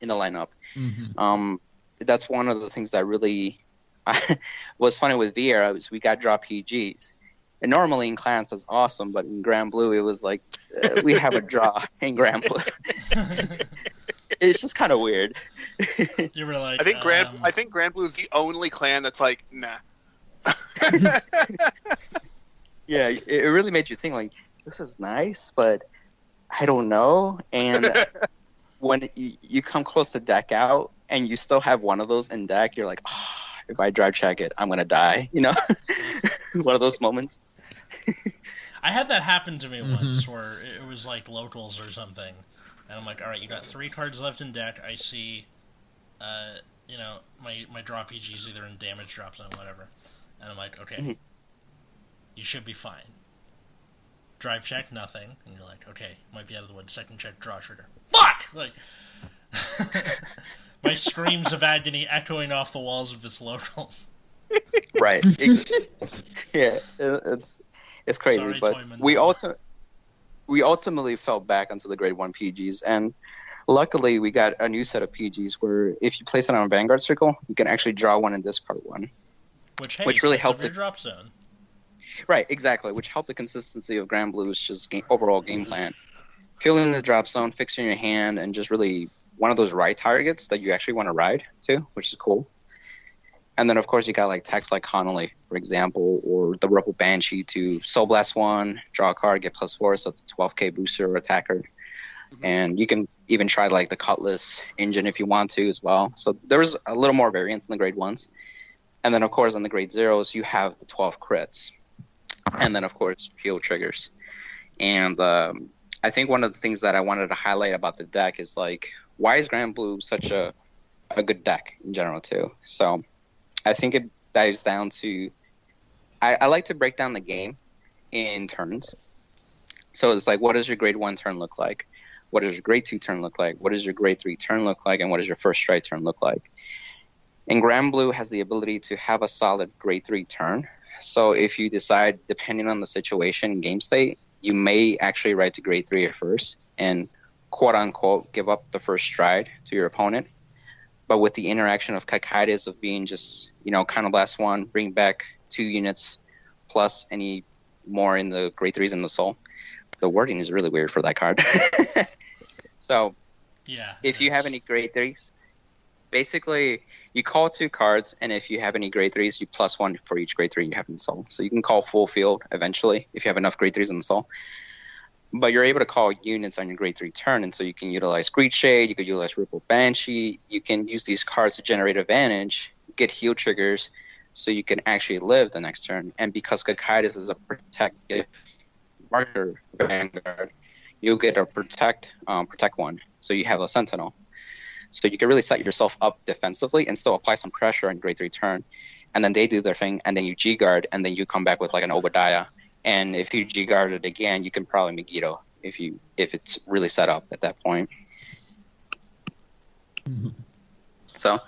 [SPEAKER 4] in the lineup.
[SPEAKER 3] Mhm.
[SPEAKER 4] Um, that's one of the things that really was funny with V era was we got draw PGs. And normally in clans that's awesome, but in Granblue it was like uh, we have a draw in Granblue. it's just kind of weird.
[SPEAKER 1] you were like,
[SPEAKER 2] I think Grand
[SPEAKER 1] um,
[SPEAKER 2] I think Granblue is the only clan that's like, nah.
[SPEAKER 4] yeah, it, it really made you think like this is nice, but I don't know. And when you, you come close to deck out and you still have one of those in deck, you're like, oh, if I drive check it, I'm gonna die. You know, one of those moments.
[SPEAKER 1] I had that happen to me
[SPEAKER 3] Mhm.
[SPEAKER 1] once where it was like locals or something, and I'm like, all right, you got three cards left in deck. I see, uh, you know, my my drop PG is either in damage drop zone, whatever, and I'm like, okay,
[SPEAKER 4] Mhm.
[SPEAKER 1] you should be fine. Drive check, nothing, and you're like, okay, might be out of the woods. Second check, draw trigger. Fuck! Like, my screams of agony echoing off the walls of this locals.
[SPEAKER 4] right. It- yeah, it- it's it's crazy,
[SPEAKER 1] Sorry,
[SPEAKER 4] but
[SPEAKER 1] Toyman.
[SPEAKER 4] we ulti- we ultimately fell back onto the grade one PGs, and luckily we got a new set of PGs where if you place it on a Vanguard Circle, you can actually draw one and discard one.
[SPEAKER 1] Which, hey,
[SPEAKER 4] Which really helped it.
[SPEAKER 1] drop zone.
[SPEAKER 4] Right, exactly, which helped the consistency of Granblue's just game, overall game plan. Filling the drop zone, fixing your hand, and just really one of those ride targets that you actually want to ride too, which is cool. And then of course you got like text like Connolly, for example, or the Rebel Banshee to Soul Blast one, draw a card, get plus four, so it's a 12k booster or attacker. And you can even try like the Cutlass engine if you want to as well. So there's a little more variance in the grade ones. And then of course on the grade zeros you have the 12 crits and then of course heal triggers. And um, I think one of the things that I wanted to highlight about the deck is like why is Granblue such a a good deck in general too. So I think it dives down to I, I like to break down the game in turns. So it's like what does your grade one turn look like? What does your grade two turn look like? What does your grade three turn look like? And what does your first stride turn look like? And Granblue has the ability to have a solid grade three turn. So if you decide, depending on the situation game state, you may actually ride to grade three at first and quote unquote give up the first stride to your opponent. But with the interaction of Cocytus of being just, you know, kind of last one, bring back two units plus any more in the grade threes in the soul. The wording is really weird for that card. so
[SPEAKER 1] Yeah.
[SPEAKER 4] if you have any grade threes, basically you call two cards, and if you have any grade threes, you plus one for each grade three you have in the soul. So you can call full field eventually if you have enough grade threes in the soul. But you're able to call units on your grade three turn, and so you can utilize Greed Shade, you could utilize Ripple Banshee, you can use these cards to generate advantage, get heal triggers, so you can actually live the next turn. And because Cocytus is a protective marker vanguard, you'll get a protect um, protect one, so you have a Sentinel. So you can really set yourself up defensively and still apply some pressure on grade three turn. And then they do their thing, and then you G guard, and then you come back with like an Obadiah. And if you G guard it again, you can probably Megiddo if you if it's really set up at that point. Mm-hmm. So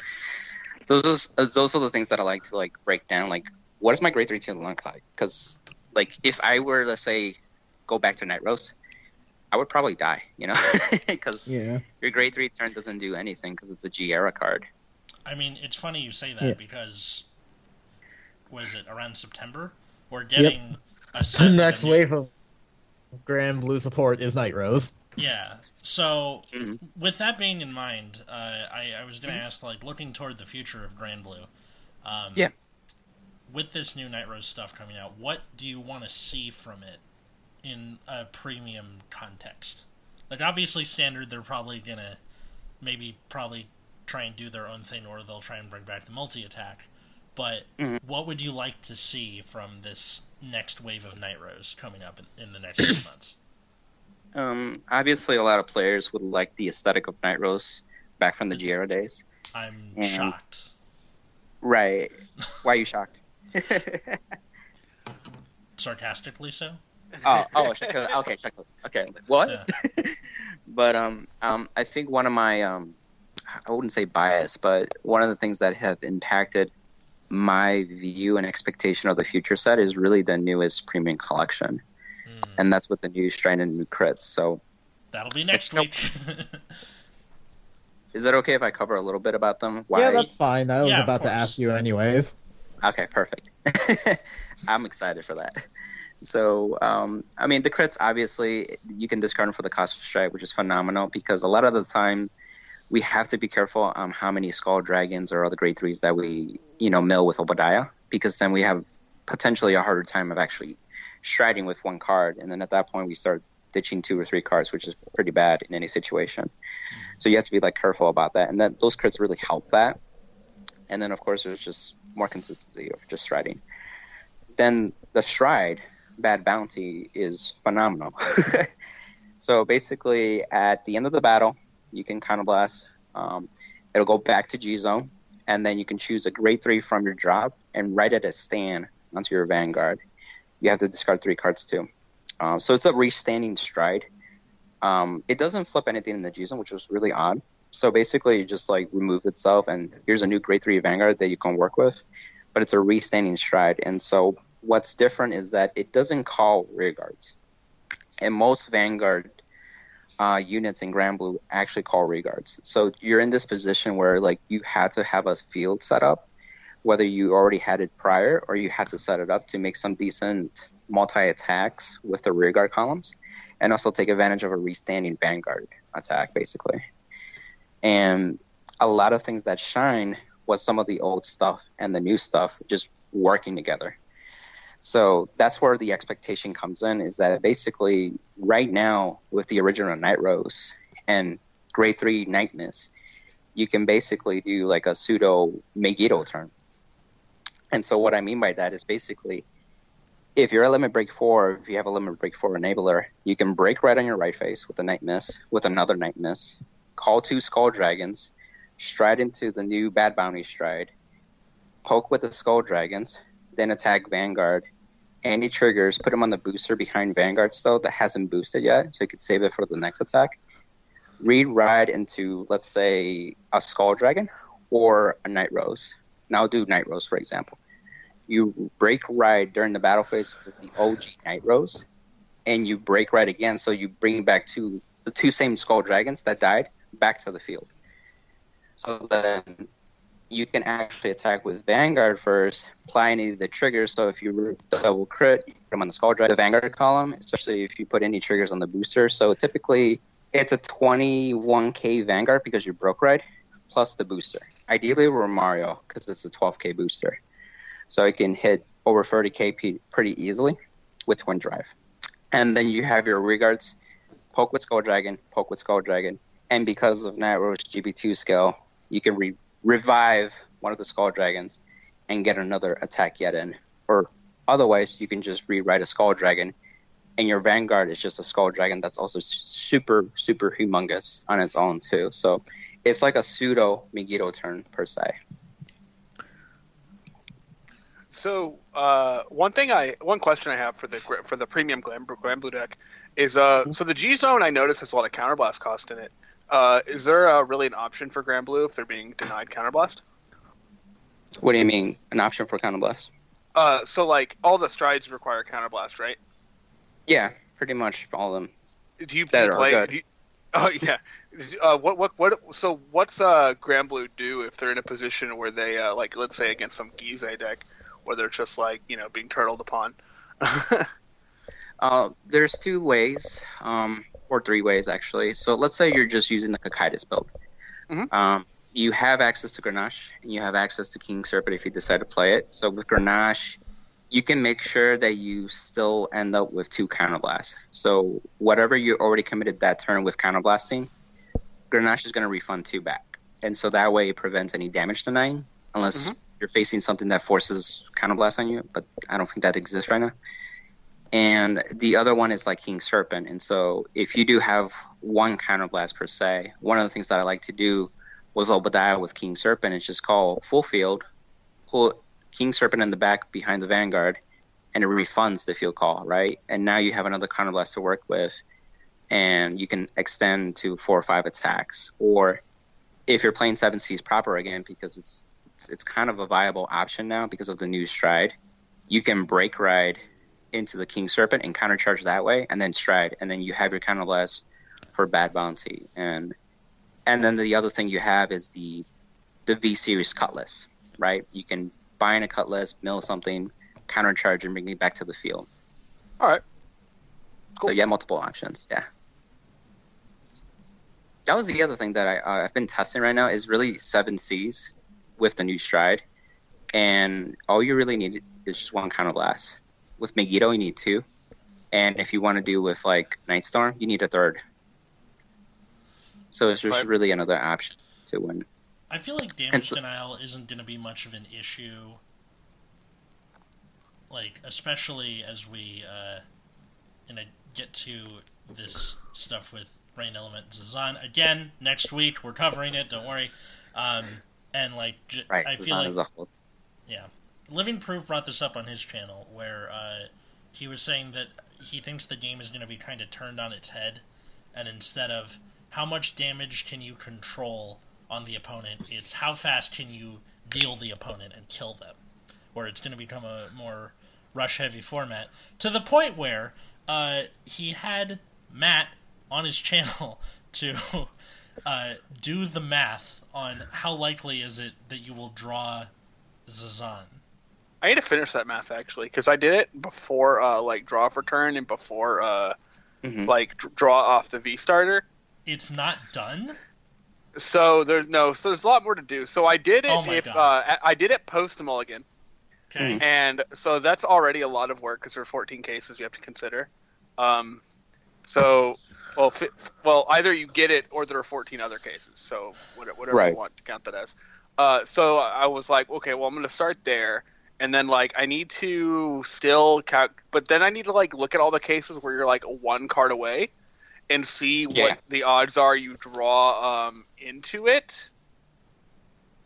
[SPEAKER 4] those are uh, those are the things that I like to like break down. Like, what does my grade three team look like? Because like if I were to say go back to Night Rose, I would probably die. You know, because
[SPEAKER 3] Yeah.
[SPEAKER 4] your grade three turn doesn't do anything because it's a G era card.
[SPEAKER 1] I mean, it's funny you say that
[SPEAKER 3] Yeah.
[SPEAKER 1] because was it around September? We're getting a set
[SPEAKER 3] The next
[SPEAKER 1] new-
[SPEAKER 3] wave of Granblue support is Night Rose.
[SPEAKER 1] Yeah. So,
[SPEAKER 4] Mhm.
[SPEAKER 1] with that being in mind, uh, I, I was going to ask, like, looking toward the future of Granblue. Um,
[SPEAKER 4] Yeah.
[SPEAKER 1] With this new Night Rose stuff coming out, what do you want to see from it in a premium context? Like, obviously, standard, they're probably going to maybe probably try and do their own thing, or they'll try and bring back the multi attack. But
[SPEAKER 4] Mhm.
[SPEAKER 1] what would you like to see from this next wave of Night Rose coming up in, in the next few months?
[SPEAKER 4] Um, obviously, a lot of players would like the aesthetic of Night Rose back from the G era days.
[SPEAKER 1] I'm
[SPEAKER 4] And-
[SPEAKER 1] shocked.
[SPEAKER 4] Right? Why are you shocked?
[SPEAKER 1] sarcastically so.
[SPEAKER 4] oh, oh, okay, okay. What?
[SPEAKER 1] Yeah.
[SPEAKER 4] but um, um, I think one of my um, I wouldn't say bias, but one of the things that have impacted my view and expectation of the future set is really the newest premium collection,
[SPEAKER 1] Hmm.
[SPEAKER 4] and that's with the new Strand and new crits. So,
[SPEAKER 1] That'll be next week.
[SPEAKER 4] is that okay if I cover a little bit about them? Why?
[SPEAKER 3] Yeah, that's fine. I was
[SPEAKER 1] Yeah,
[SPEAKER 3] about to ask you anyways.
[SPEAKER 4] Okay, perfect. I'm excited for that. So, um, I mean, the crits obviously you can discard them for the cost of stride, which is phenomenal because a lot of the time we have to be careful on how many skull dragons or other grade threes that we, you know, mill with Obadiah because then we have potentially a harder time of actually striding with one card, and then at that point we start ditching two or three cards, which is pretty bad in any situation. Mm-hmm. So you have to be like careful about that, and that those crits really help that. And then of course there's just more consistency of just striding. Then the stride bad bounty is phenomenal. so basically, at the end of the battle, you can counterblast. Um, it'll go back to G zone, and then you can choose a grade three from your drop and write it as stand onto your vanguard. You have to discard three cards too. Um, so it's a restanding stride. Um, it doesn't flip anything in the G zone, which was really odd. So basically, it just like removed itself, and here's a new grade three vanguard that you can work with. But it's a restanding stride, and so what's different is that it doesn't call rear guards. And most Vanguard uh, units in Granblue actually call rear guards. So you're in this position where like you had to have a field set up, whether you already had it prior or you had to set it up to make some decent multi attacks with the rear guard columns, and also take advantage of a restanding Vanguard attack basically. And a lot of things that shine was some of the old stuff and the new stuff just working together. So that's where the expectation comes in is that basically right now with the original Night Rose and grade three Night Mist, you can basically do like a pseudo Megiddo turn. And so what I mean by that is basically if you're a limit break four, if you have a limit break four enabler, you can break right on your right face with a Night Mist, with another Night Mist, call two skull dragons, stride into the new bad bounty stride, poke with the skull dragons, then attack Vanguard. Any triggers, put him on the booster behind Vanguard still that hasn't boosted yet, so you could save it for the next attack. Read ride into, let's say, a Skull Dragon or a Night Rose. Now do Night Rose, for example. You break ride during the battle phase with the OG Night Rose, and you break ride again, so you bring back two the two same Skull Dragons that died back to the field. So then you can actually attack with Vanguard first, apply any of the triggers. So if you double crit, you put them on the Skull Drive, the Vanguard column, especially if you put any triggers on the booster. So typically it's a 21k Vanguard because you broke ride plus the booster. ideally we're Mario because it's a 12k booster, so it can hit over 30k p- pretty easily with Twin Drive. And then you have your regards, poke with Skull Dragon, poke with Skull Dragon, and because of Night Rose GB2 skill, you can re- revive one of the Skull Dragons and get another attack yet in. Or otherwise, you can just rewrite a Skull Dragon, and your Vanguard is just a Skull Dragon that's also super, super humongous on its own too. So it's like a pseudo Megiddo turn per se.
[SPEAKER 2] So uh, one thing I one question I have for the for the premium Glam, Glam Granblue deck is uh so the G zone I notice has a lot of counterblast cost in it. Uh, is there uh, really an option for Granblue if they're being denied counterblast?
[SPEAKER 4] What do you mean an option for counterblast?
[SPEAKER 2] Uh, so like all the strides require counterblast, right?
[SPEAKER 4] Yeah, pretty much all of them.
[SPEAKER 2] Do you,
[SPEAKER 4] That are
[SPEAKER 2] play?
[SPEAKER 4] good.
[SPEAKER 2] Do you, oh yeah. Uh, what what what? So what's uh Granblue do if they're in a position where they uh, like let's say against some Gize deck where they're just like you know being turtled upon?
[SPEAKER 4] Uh, there's two ways, um, or three ways actually. So let's say you're just using the Cocytus build.
[SPEAKER 2] Mhm.
[SPEAKER 4] Um, you have access to Grenache, and you have access to King Serpent if you decide to play it. So with Grenache, you can make sure that you still end up with two counterblasts. So whatever you already committed that turn with counterblasting, Grenache is going to refund two back, and so that way it prevents any damage to nine, unless
[SPEAKER 2] Mhm.
[SPEAKER 4] you're facing something that forces counterblast on you. But I don't think that exists right now and the other one is like King Serpent. And so, if you do have one counterblast per se, one of the things that I like to do with Obadiah with King Serpent is just call full field, put King Serpent in the back behind the Vanguard, and it refunds the field call, right? And now you have another counterblast to work with, and you can extend to four or five attacks. Or if you're playing Seven Seas proper again, because it's it's, it's kind of a viable option now because of the new stride, you can break ride into the King Serpent and countercharge that way, and then stride, and then you have your counter counterblast for bad bounty, and and then the other thing you have is the the V series cutlass, right? You can buy in a cutlass, mill something, countercharge, and bring it back to the field.
[SPEAKER 2] All right.
[SPEAKER 4] So you have multiple options. Yeah. That was the other thing that I, uh, I've been testing right now is really Seven Seas with the new stride, and all you really need is just one counter counterblast. With Megiddo, you need two, and if you want to do with like Nightstorm, you need a third. So it's just
[SPEAKER 2] Right.
[SPEAKER 4] really another option to win.
[SPEAKER 1] I feel like damage
[SPEAKER 4] so-
[SPEAKER 1] denial isn't going to be much of an issue. Like, especially as we, uh, and I get to this stuff with Rain Element Zazan. Again, next week, we're covering it, don't worry. Um, and, like, j-
[SPEAKER 4] Right,
[SPEAKER 1] I
[SPEAKER 4] the
[SPEAKER 1] feel
[SPEAKER 4] Zon
[SPEAKER 1] like
[SPEAKER 4] as a whole.
[SPEAKER 1] yeah. Living Proof brought this up on his channel where uh, he was saying that he thinks the game is going to be kind of turned on its head, and instead of how much damage can you control on the opponent, it's how fast can you deal the opponent and kill them, where it's going to become a more rush heavy format to the point where uh, he had Matt on his channel to uh, do the math on how likely is it that you will draw Zazan.
[SPEAKER 2] I need to finish that math actually because I did it before uh, like draw for turn and before uh,
[SPEAKER 4] Mhm.
[SPEAKER 2] like dr- draw off the V starter.
[SPEAKER 1] It's not done.
[SPEAKER 2] So there's no, so there's a lot more to do. So I did it
[SPEAKER 1] Oh
[SPEAKER 2] if uh, I- I did it post mulligan,
[SPEAKER 1] Okay.
[SPEAKER 2] and so that's already a lot of work because there are 14 cases you have to consider. Um, so well, fi- well either you get it or there are 14 other cases. So what- whatever
[SPEAKER 4] Right.
[SPEAKER 2] you want to count that as. Uh, so I was like, okay, well I'm going to start there. And then like I need to still count, but then I need to like look at all the cases where you're like one card away, and see
[SPEAKER 4] Yeah.
[SPEAKER 2] what the odds are you draw um, into it.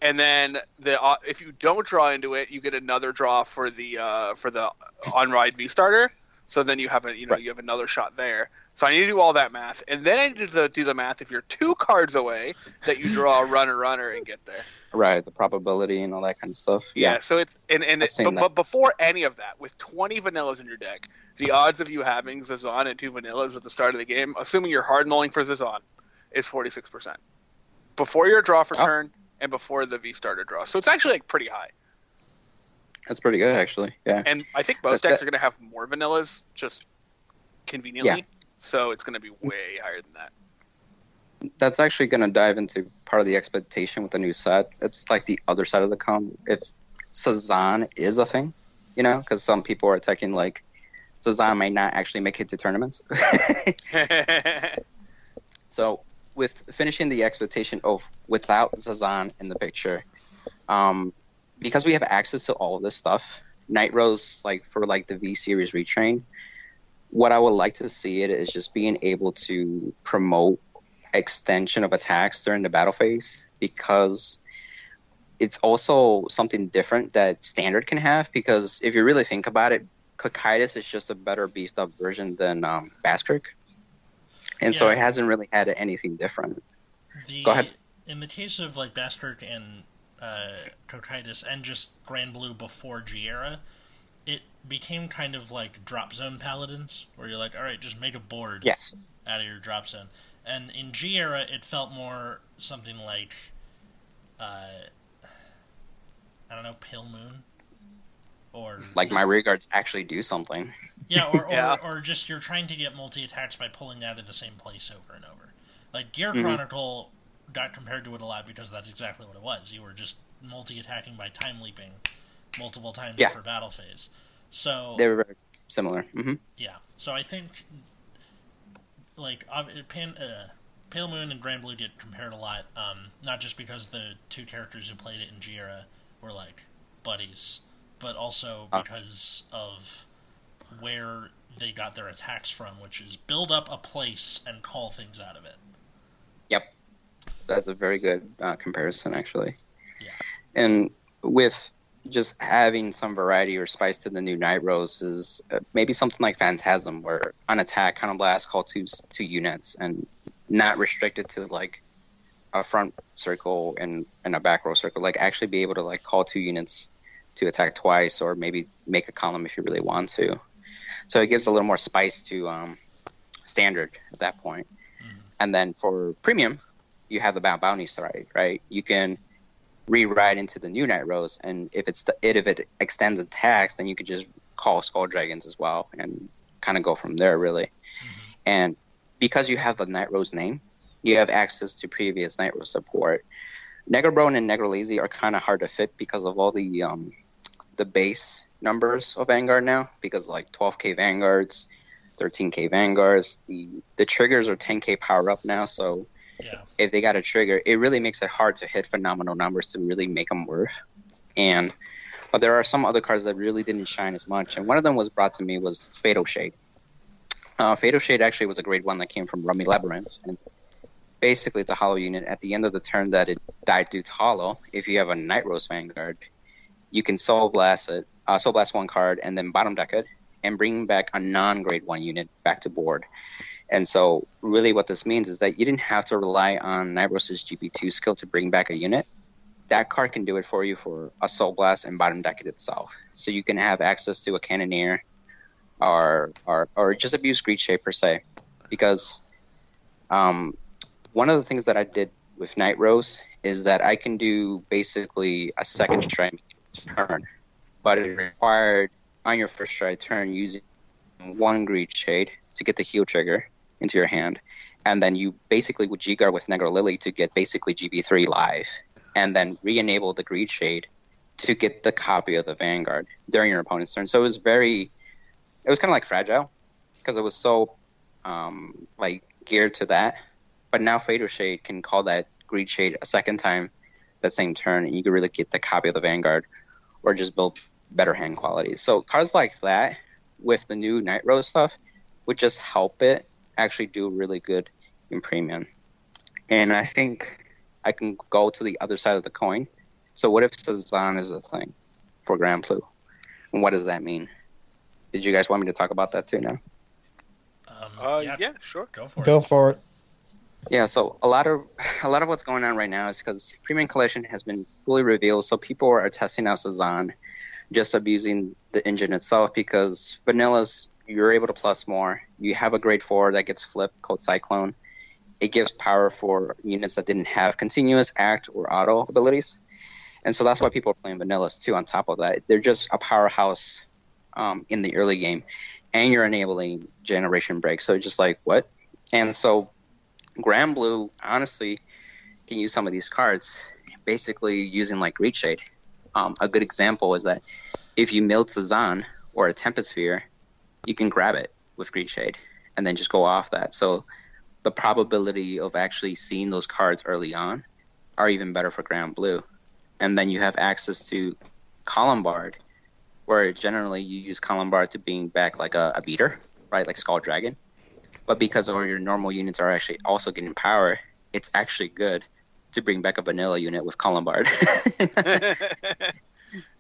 [SPEAKER 2] And then the uh, if you don't draw into it, you get another draw for the uh, for the on ride V starter. So then you have a you know
[SPEAKER 4] Right.
[SPEAKER 2] you have another shot there. So I need to do all that math, and then I need to do the math if you're two cards away that you draw a runner runner and get there.
[SPEAKER 4] Right, the probability and all that kind of stuff.
[SPEAKER 2] Yeah.
[SPEAKER 4] Yeah.
[SPEAKER 2] so it's and and it, but, but before any of that, with 20 vanillas in your deck, the odds of you having Zazan and two vanillas at the start of the game, assuming you're hard nulling for Zazan, is 46 percent before your draw for
[SPEAKER 4] Oh.
[SPEAKER 2] turn and before the V starter draw. So it's actually like pretty high.
[SPEAKER 4] That's pretty good, actually. Yeah.
[SPEAKER 2] And I think most
[SPEAKER 4] That-
[SPEAKER 2] decks
[SPEAKER 4] that-
[SPEAKER 2] are going to have more vanillas, just conveniently. So it's going to be way higher than that.
[SPEAKER 4] that's actually going to dive into part of the expectation with the new set. It's like the other side of the coin. If Sazan is a thing, you know, because some people are attacking like Sazan may not actually make it to tournaments. so with finishing the expectation of without Sazan in the picture, um, because we have access to all of this stuff, Night Rose like for like the V series retrain, what I would like to see it is just being able to promote extension of attacks during the battle phase because it's also something different that standard can have because if you really think about it, Cocytus is just a better beefed up version than um, Baskric. And so it hasn't really had anything different.
[SPEAKER 1] The,
[SPEAKER 4] Go ahead.
[SPEAKER 1] In the case of like Baskirk and uh, Cocytus and just Granblue before G era, it became kind of like drop zone paladins, where you're like, all right, just make a board
[SPEAKER 4] Yes.
[SPEAKER 1] out of your drop zone. And in G era, it felt more something like, uh, I don't know, Pale Moon, or
[SPEAKER 4] Like my rear guards actually do something.
[SPEAKER 1] yeah, or, or,
[SPEAKER 2] Yeah.
[SPEAKER 1] or just you're trying to get multi attacks by pulling out of the same place over and over. Like Gear
[SPEAKER 4] Mhm.
[SPEAKER 1] Chronicle got compared to it a lot because that's exactly what it was. You were just multi attacking by time leaping multiple times
[SPEAKER 4] Yeah.
[SPEAKER 1] per battle phase. So
[SPEAKER 4] They were very similar. hmm
[SPEAKER 1] yeah, so I think like Pan, uh, Pale Moon and Granblue get compared a lot, um, not just because the two characters who played it in G era were like buddies, but also
[SPEAKER 4] Ah.
[SPEAKER 1] because of where they got their attacks from, which is build up a place and call things out of it.
[SPEAKER 4] Yep. That's a very good uh, comparison, actually.
[SPEAKER 1] Yeah.
[SPEAKER 4] And with just having some variety or spice to the new Night Rose is uh, maybe something like Phantasm, where on attack, Counter Blast, call two, two units, and not restricted to like a front circle and, and a back row circle. Like actually be able to like call two units to attack twice, or maybe make a column if you really want to. So it gives a little more spice to um, standard at that point. And then for premium, you have the bounty side, right? You can rewrite into the new Night Rose, and if it's it if it extends attacks, then you could just call Skull Dragons as well, and kind of go from there, really. And because you have the Night Rose name, you have access to previous Night Rose support. Negrobone and Negrolazy are kind of hard to fit because of all the um, the base numbers of Vanguard now, because like 12k Vanguards, 13k Vanguards, the the triggers are 10k power up now, so
[SPEAKER 1] Yeah,
[SPEAKER 4] if they got a trigger, it really makes it hard to hit phenomenal numbers to really make them worth. And but there are some other cards that really didn't shine as much, and one of them was brought to me was Fatal Shade. Uh, Fatal Shade actually was a great one that came from Rummy Labyrinth, and basically it's a hollow unit. At the end of the turn that it died due to hollow, if you have a Night Rose Vanguard, you can Soul Blast it, uh, Soul Blast one card, and then bottom deck it, and bring back a non-grade one unit back to board. And so, really, what this means is that you didn't have to rely on Night Rose's GP2 skill to bring back a unit. That card can do it for you for a Soul Blast and bottom deck it itself. So you can have access to a Cannoneer, or or or just abuse Greed Shade per se, because um, one of the things that I did with Night Rose is that I can do basically a second strike turn, but it required on your first strike turn using one Greed Shade to get the heal trigger into your hand, and then you basically would G guard with Negro Lily to get basically GB3 live, and then re-enable the Greed Shade to get the copy of the Vanguard during your opponent's turn. So it was very, it was kind of like fragile because it was so um, like geared to that. But now Fatal Shade can call that Greed Shade a second time that same turn, and you can really get the copy of the Vanguard, or just build better hand quality. So cards like that with the new Night Rose stuff would just help it actually do really good in premium. And I think I can go to the other side of the coin. So what if Sazan is a thing for Granblue? And what does that mean? Did you guys want me to talk about that too now?
[SPEAKER 1] um,
[SPEAKER 2] Uh,
[SPEAKER 1] yeah,
[SPEAKER 2] yeah, sure.
[SPEAKER 1] go for
[SPEAKER 3] Go
[SPEAKER 1] it.
[SPEAKER 3] for it.
[SPEAKER 4] Yeah, so a lot of a lot of what's going on right now is because Premium Collection has been fully revealed, so people are testing out Sazan, just abusing the engine itself because Vanilla's you're able to plus more. You have a grade four that gets flipped called Cyclone. It gives power for units that didn't have continuous act or auto abilities. And so that's why people are playing Vanillas too on top of that. They're just a powerhouse um, in the early game. And you're enabling generation break. So it's just like what? And so Granblue honestly can use some of these cards basically using like Greed Shade. Um, a good example is that if you mill Sazan or a Temposphere, you can grab it with Greed Shade and then just go off that. So the probability of actually seeing those cards early on are even better for Granblue. And then you have access to Columbard, where generally you use Columbard to bring back like a, a beater, right, like Skull Dragon. But because all your normal units are actually also getting power, it's actually good to bring back a vanilla unit with Columbard.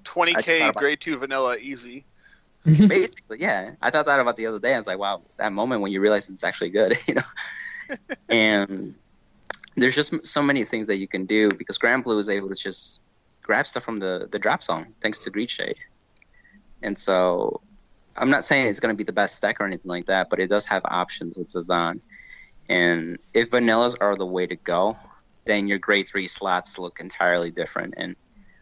[SPEAKER 2] 20k grade two vanilla easy.
[SPEAKER 4] Basically, yeah. I thought that about the other day. I was like, wow, that moment when you realize it's actually good, you know. and there's just so many things that you can do because Granblue is able to just grab stuff from the the drop zone thanks to Greed Shade. And so, I'm not saying it's going to be the best deck or anything like that, but it does have options with Zazan. And if vanillas are the way to go, then your grade three slots look entirely different. And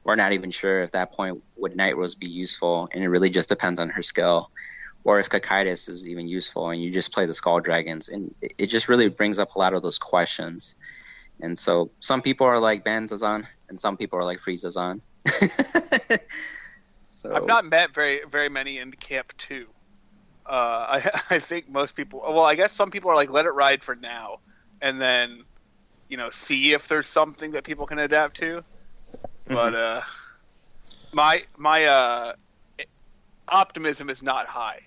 [SPEAKER 4] we're not even sure if that point would Night Rose be useful, and it really just depends on her skill, or if Cocytus is even useful, and you just play the Skull Dragons, and it just really brings up a lot of those questions. And so some people are like ban Zazan, and some people are like free Zazan.
[SPEAKER 2] so I've not met very very many in camp two. Uh, I I think most people. Well, I guess some people are like let it ride for now, and then you know see if there's something that people can adapt to. But uh, my my uh, optimism is not high.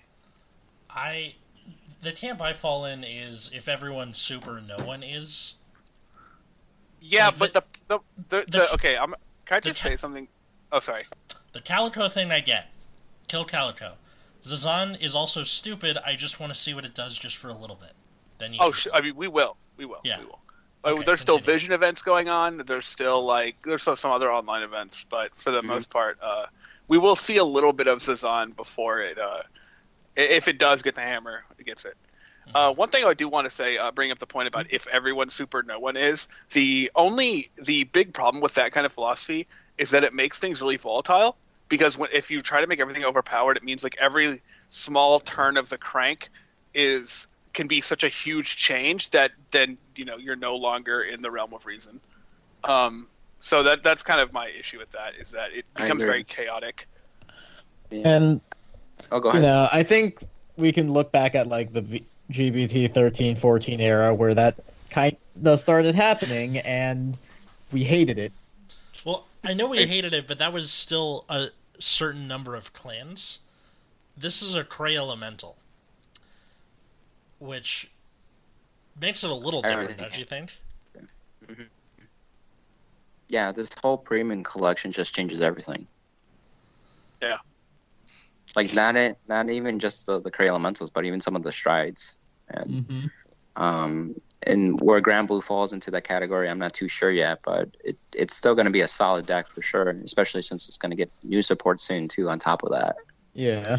[SPEAKER 1] I the camp I fall in is if everyone's super, no one is.
[SPEAKER 2] Yeah, like but the the, the, the, the, okay, I'm. Can I just say something? Oh, sorry.
[SPEAKER 1] The calico thing I get. Kill calico. Zazan is also stupid. I just want to see what it does just for a little bit. Then you.
[SPEAKER 2] Oh, sh- I mean, we will. We will. Yeah. We will. Okay, there's continue. still vision events going on. There's still like there's still some other online events, but for the mm-hmm. most part, uh, we will see a little bit of Zazan before it. Uh, if it does get the hammer, it gets it. Mm-hmm. Uh, one thing I do want to say, uh, bring up the point about if everyone's super, no one is. The only the big problem with that kind of philosophy is that it makes things really volatile. Because when, if you try to make everything overpowered, it means like every small turn of the crank is can be such a huge change that then you know you're no longer in the realm of reason. Um, so that that's kind of my issue with that is that it becomes very chaotic.
[SPEAKER 3] Yeah. And oh, go ahead. You know, I think we can look back at like the GBT 13, 14 era where that kind of started happening, and we hated it.
[SPEAKER 1] Well, I know we hated it, but that was still a certain number of clans. This is a Cray Elemental which makes it a little different, don't you think? Mm-hmm.
[SPEAKER 4] Yeah, this whole premium collection just changes everything.
[SPEAKER 2] Yeah.
[SPEAKER 4] Like not it, not even just the the Cray Elementals, but even some of the strides, and mm-hmm. um, and where Granblue falls into that category, I'm not too sure yet, but it it's still going to be a solid deck for sure, especially since it's going to get new support soon too. On top of that,
[SPEAKER 3] yeah.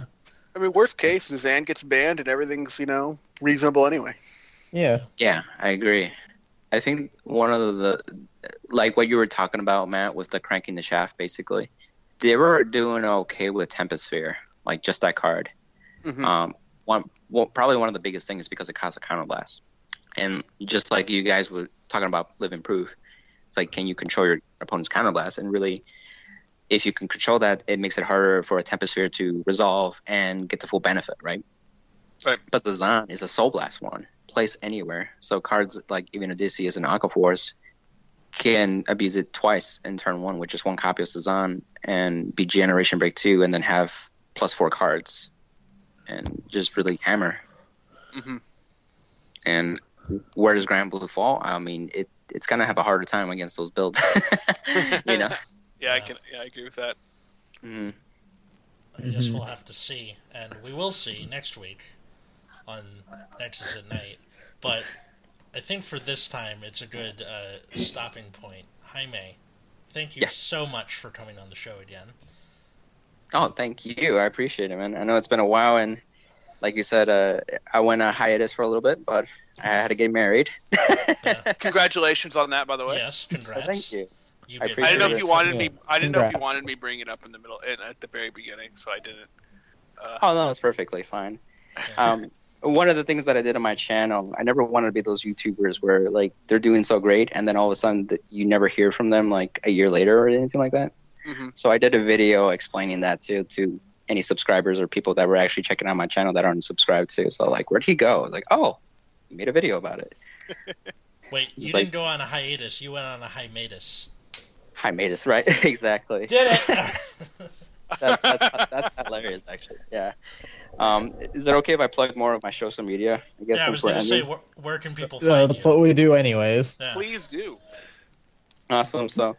[SPEAKER 2] I mean, worst case, Zan gets banned and everything's you know reasonable anyway.
[SPEAKER 3] Yeah.
[SPEAKER 4] Yeah, I agree. I think one of the like what you were talking about, Matt, with the cranking the shaft, basically, they were doing okay with Temposphere, like just that card. Mm-hmm. Um, one, well, probably one of the biggest things is because it costs a counterblast, and just like you guys were talking about living proof, it's like can you control your opponent's counterblast, and really, if you can control that, it makes it harder for a Temposphere to resolve and get the full benefit, right?
[SPEAKER 2] Right.
[SPEAKER 4] But Zazan is a Soul Blast one, place anywhere. So cards like even Odysseus and Aqua Force can abuse it twice in turn one with just one copy of Zazan and be Generation Break 2 and then have plus four cards and just really hammer. Mm-hmm. And where does Granblue fall? I mean, it it's gonna have a harder time against those builds. you know.
[SPEAKER 2] yeah, I can. Yeah, I agree with that.
[SPEAKER 4] Mm-hmm.
[SPEAKER 1] I guess we'll have to see, and we will see next week on Nexus at Night. But I think for this time, it's a good uh, stopping point. Jaime, thank you yeah. so much for coming on the show again.
[SPEAKER 4] Oh, thank you. I appreciate it, man. I know it's been a while, and like you said, uh, I went on hiatus for a little bit, but I had to get married.
[SPEAKER 2] yeah. Congratulations on that, by the way.
[SPEAKER 1] Yes, congrats.
[SPEAKER 4] thank you.
[SPEAKER 2] You I, I, didn't know if you wanted me. I didn't Congrats. know if you wanted me bring it up in the middle, in, at the very beginning, so I didn't.
[SPEAKER 4] Uh, oh no, it's perfectly fine. Um, one of the things that I did on my channel, I never wanted to be those YouTubers where like they're doing so great and then all of a sudden you never hear from them like a year later or anything like that.
[SPEAKER 2] hmm
[SPEAKER 4] So I did a video explaining that to to any subscribers or people that were actually checking out my channel that aren't subscribed to. So like, where'd he go? Like, oh, you made a video about it.
[SPEAKER 1] Wait, you
[SPEAKER 4] like-
[SPEAKER 1] didn't go on a hiatus. You went on a hiatus.
[SPEAKER 4] This right, exactly.
[SPEAKER 1] Did it?
[SPEAKER 4] That's, that's, that's hilarious, actually. Yeah. Um, is it okay if I plug more of my social media? I guess
[SPEAKER 1] yeah, I was going to say, where, where can people
[SPEAKER 3] Uh, that's
[SPEAKER 1] you?
[SPEAKER 3] what we do, anyways.
[SPEAKER 1] Yeah.
[SPEAKER 2] Please do.
[SPEAKER 4] Awesome. So,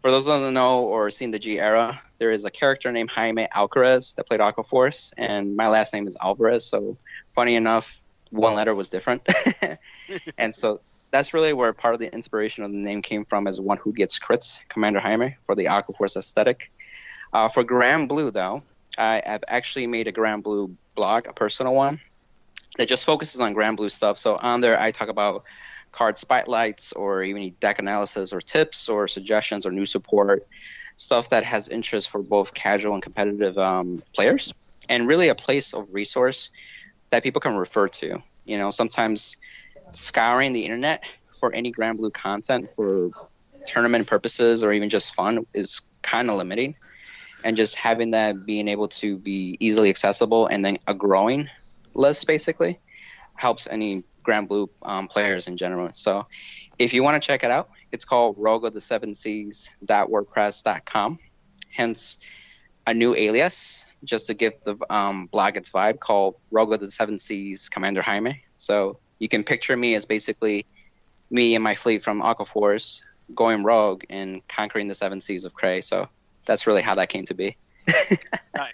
[SPEAKER 4] for those that don't know or seen the G era, there is a character named Jaime Alcaraz that played Aquaforce, and my last name is Alvarez. So, funny enough, one letter was different, and so that's really where part of the inspiration of the name came from, as one who gets crits, Commander Jaime, for the Aquaforce aesthetic. Uh, for Granblue, though, I have actually made a Granblue blog, a personal one, that just focuses on Granblue stuff. So on there, I talk about card spotlights or even deck analysis or tips or suggestions or new support stuff that has interest for both casual and competitive um, players and really a place of resource that people can refer to you know sometimes scouring the internet for any Granblue content for tournament purposes or even just fun is kind of limiting and just having that being able to be easily accessible and then a growing list basically helps any Granblue um, players in general. So if you want to check it out, it's called Rogue of the Seven Seas.wordpress.com. Hence a new alias just to give the um, blog its vibe called Rogue of the Seven Seas Commander Jaime. So you can picture me as basically me and my fleet from Aquaforce going rogue and conquering the seven seas of Cray. So that's really how that came to be.
[SPEAKER 2] Nice.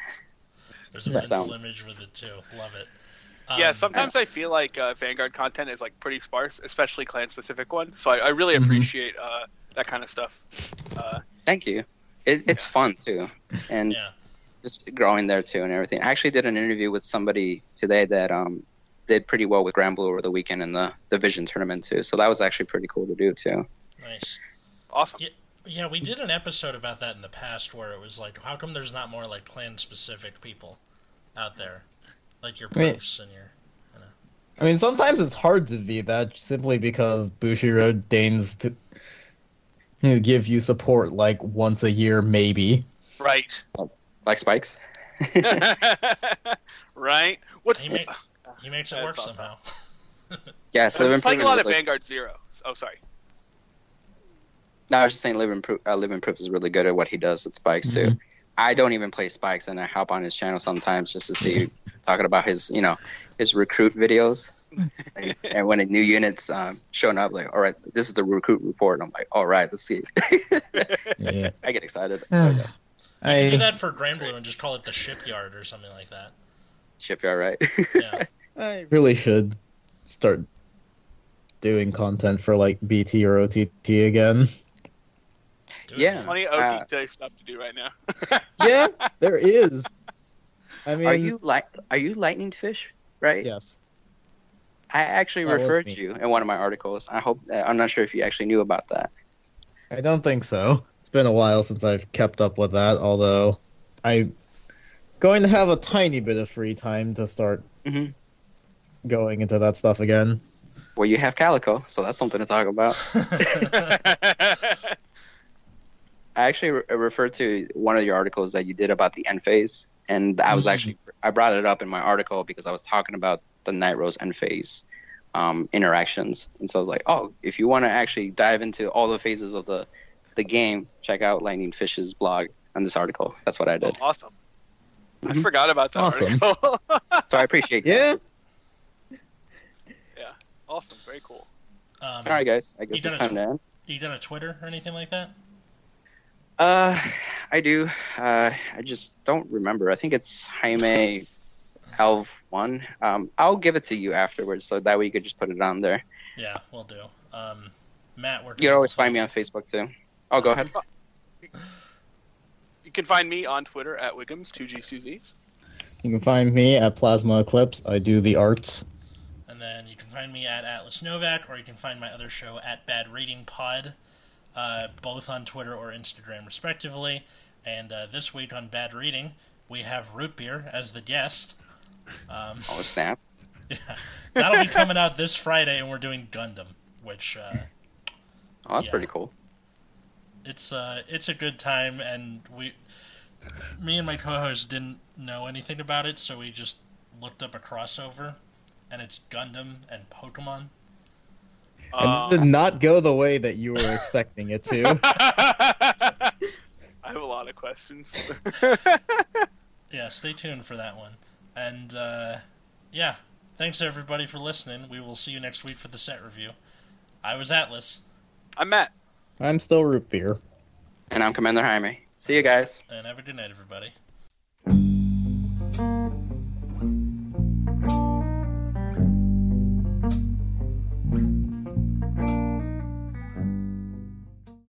[SPEAKER 1] There's a
[SPEAKER 4] That
[SPEAKER 1] pencil
[SPEAKER 4] sound-
[SPEAKER 1] image with it too. Love it.
[SPEAKER 2] yeah,
[SPEAKER 1] Um,
[SPEAKER 2] sometimes I feel like uh, Vanguard content is like pretty sparse, especially clan specific ones. So I, I really
[SPEAKER 3] Mhm.
[SPEAKER 2] appreciate uh, that kind of stuff. Uh,
[SPEAKER 4] Thank you. It, it's fun too, and
[SPEAKER 1] Yeah.
[SPEAKER 4] just growing there too and everything. I actually did an interview with somebody today that um, did pretty well with Granblue over the weekend in the division tournament too. So that was actually pretty cool to do too.
[SPEAKER 1] Nice.
[SPEAKER 2] awesome.
[SPEAKER 1] Yeah. Yeah, we did an episode about that in the past where it was like, how come there's not more like clan specific people out there, like your
[SPEAKER 3] Wait.
[SPEAKER 1] proofs and your.
[SPEAKER 3] I mean, sometimes it's hard to be that simply because Bushiroad deigns to you know, give you support like once a year, maybe.
[SPEAKER 2] Right.
[SPEAKER 4] Like spikes.
[SPEAKER 2] right. What's
[SPEAKER 1] He, make, he makes it work
[SPEAKER 2] awesome.
[SPEAKER 1] somehow.
[SPEAKER 4] Yes,
[SPEAKER 2] I'm
[SPEAKER 4] live
[SPEAKER 2] playing a lot of
[SPEAKER 4] really,
[SPEAKER 2] Vanguard Zero. Oh, sorry.
[SPEAKER 4] No, I was just saying Living Proof, Uh, Living Proof is really good at what he does with spikes too.
[SPEAKER 3] Mhm.
[SPEAKER 4] I don't even play spikes, and I hop on his channel sometimes just to see talking about his, you know, his recruit videos. and when a new unit's um, showing up, like, all right, this is the recruit report. And I'm like, all right, let's see.
[SPEAKER 3] Yeah.
[SPEAKER 4] I get excited.
[SPEAKER 3] I,
[SPEAKER 1] You could do that for Granblue and just call it the shipyard or something like that.
[SPEAKER 4] Shipyard, right?
[SPEAKER 1] Yeah.
[SPEAKER 3] I really should start doing content for like BT or OTT again.
[SPEAKER 1] Do it,
[SPEAKER 4] Yeah.
[SPEAKER 2] Plenty of
[SPEAKER 4] Uh,
[SPEAKER 2] OTT stuff to do right now.
[SPEAKER 3] Yeah, there is. I mean,
[SPEAKER 4] are you like are you lightning fish? Right.
[SPEAKER 3] yes.
[SPEAKER 4] I actually
[SPEAKER 3] That
[SPEAKER 4] referred to you in one of my articles. I hope uh, I'm not sure if you actually knew about that.
[SPEAKER 3] I don't think so. It's been a while since I've kept up with that, although I'm going to have a tiny bit of free time to start
[SPEAKER 4] Mhm.
[SPEAKER 3] going into that stuff again.
[SPEAKER 4] Well, you have Calico, so that's something to talk about. I actually re- referred to one of your articles that you did about the end phase, and I was
[SPEAKER 3] Mhm.
[SPEAKER 4] actually I brought it up in my article because I was talking about the Night Rose end phase um, interactions, and so I was like, oh, if you want to actually dive into all the phases of the the game, check out Lightning Fish's blog on this article. That's what I
[SPEAKER 2] Oh,
[SPEAKER 4] did.
[SPEAKER 2] awesome. I
[SPEAKER 4] Mhm.
[SPEAKER 2] forgot about that
[SPEAKER 3] Awesome.
[SPEAKER 2] article.
[SPEAKER 4] So I appreciate that.
[SPEAKER 3] Yeah,
[SPEAKER 2] awesome. Very cool.
[SPEAKER 1] Um,
[SPEAKER 4] All right, guys. I guess
[SPEAKER 1] You
[SPEAKER 4] it's
[SPEAKER 1] done
[SPEAKER 4] time to end.
[SPEAKER 1] You done a Twitter or anything like that?
[SPEAKER 4] Uh, I do. Uh, I just don't remember. I think it's Jaime Alv one. Um, I'll give it to you afterwards, so that way you could just put it on there.
[SPEAKER 1] Yeah, we'll do. Um, Matt, where
[SPEAKER 4] You can always find me on Facebook too. Oh, go ahead.
[SPEAKER 2] You can find me on Twitter at Wiggums two G two Z's.
[SPEAKER 3] you can find me at Plasma Eclipse. I do the arts.
[SPEAKER 1] And then you can find me at Atlas Novak, or you can find my other show at Bad Reading Pod, uh, both on Twitter or Instagram, respectively. And uh, this week on Bad Reading, we have Root Beer as the guest. Um,
[SPEAKER 4] Oh snap!
[SPEAKER 1] Yeah, that'll be coming out this Friday, and we're doing Gundam, which uh,
[SPEAKER 4] Oh, that's
[SPEAKER 1] Yeah.
[SPEAKER 4] pretty cool.
[SPEAKER 1] it's uh, it's a good time, and we, me and my co-host didn't know anything about it, so we just looked up a crossover, and it's Gundam and Pokemon.
[SPEAKER 3] And
[SPEAKER 2] Uh,
[SPEAKER 3] it did not go the way that you were expecting it to.
[SPEAKER 2] I have a lot of questions.
[SPEAKER 1] Yeah, stay tuned for that one, and uh, yeah, thanks everybody for listening. We will see you next week for the set review. I was Atlas,
[SPEAKER 2] I'm Matt.
[SPEAKER 3] I'm still root beer.
[SPEAKER 4] And I'm Commander Jaime. See you guys.
[SPEAKER 1] and have a good night, everybody.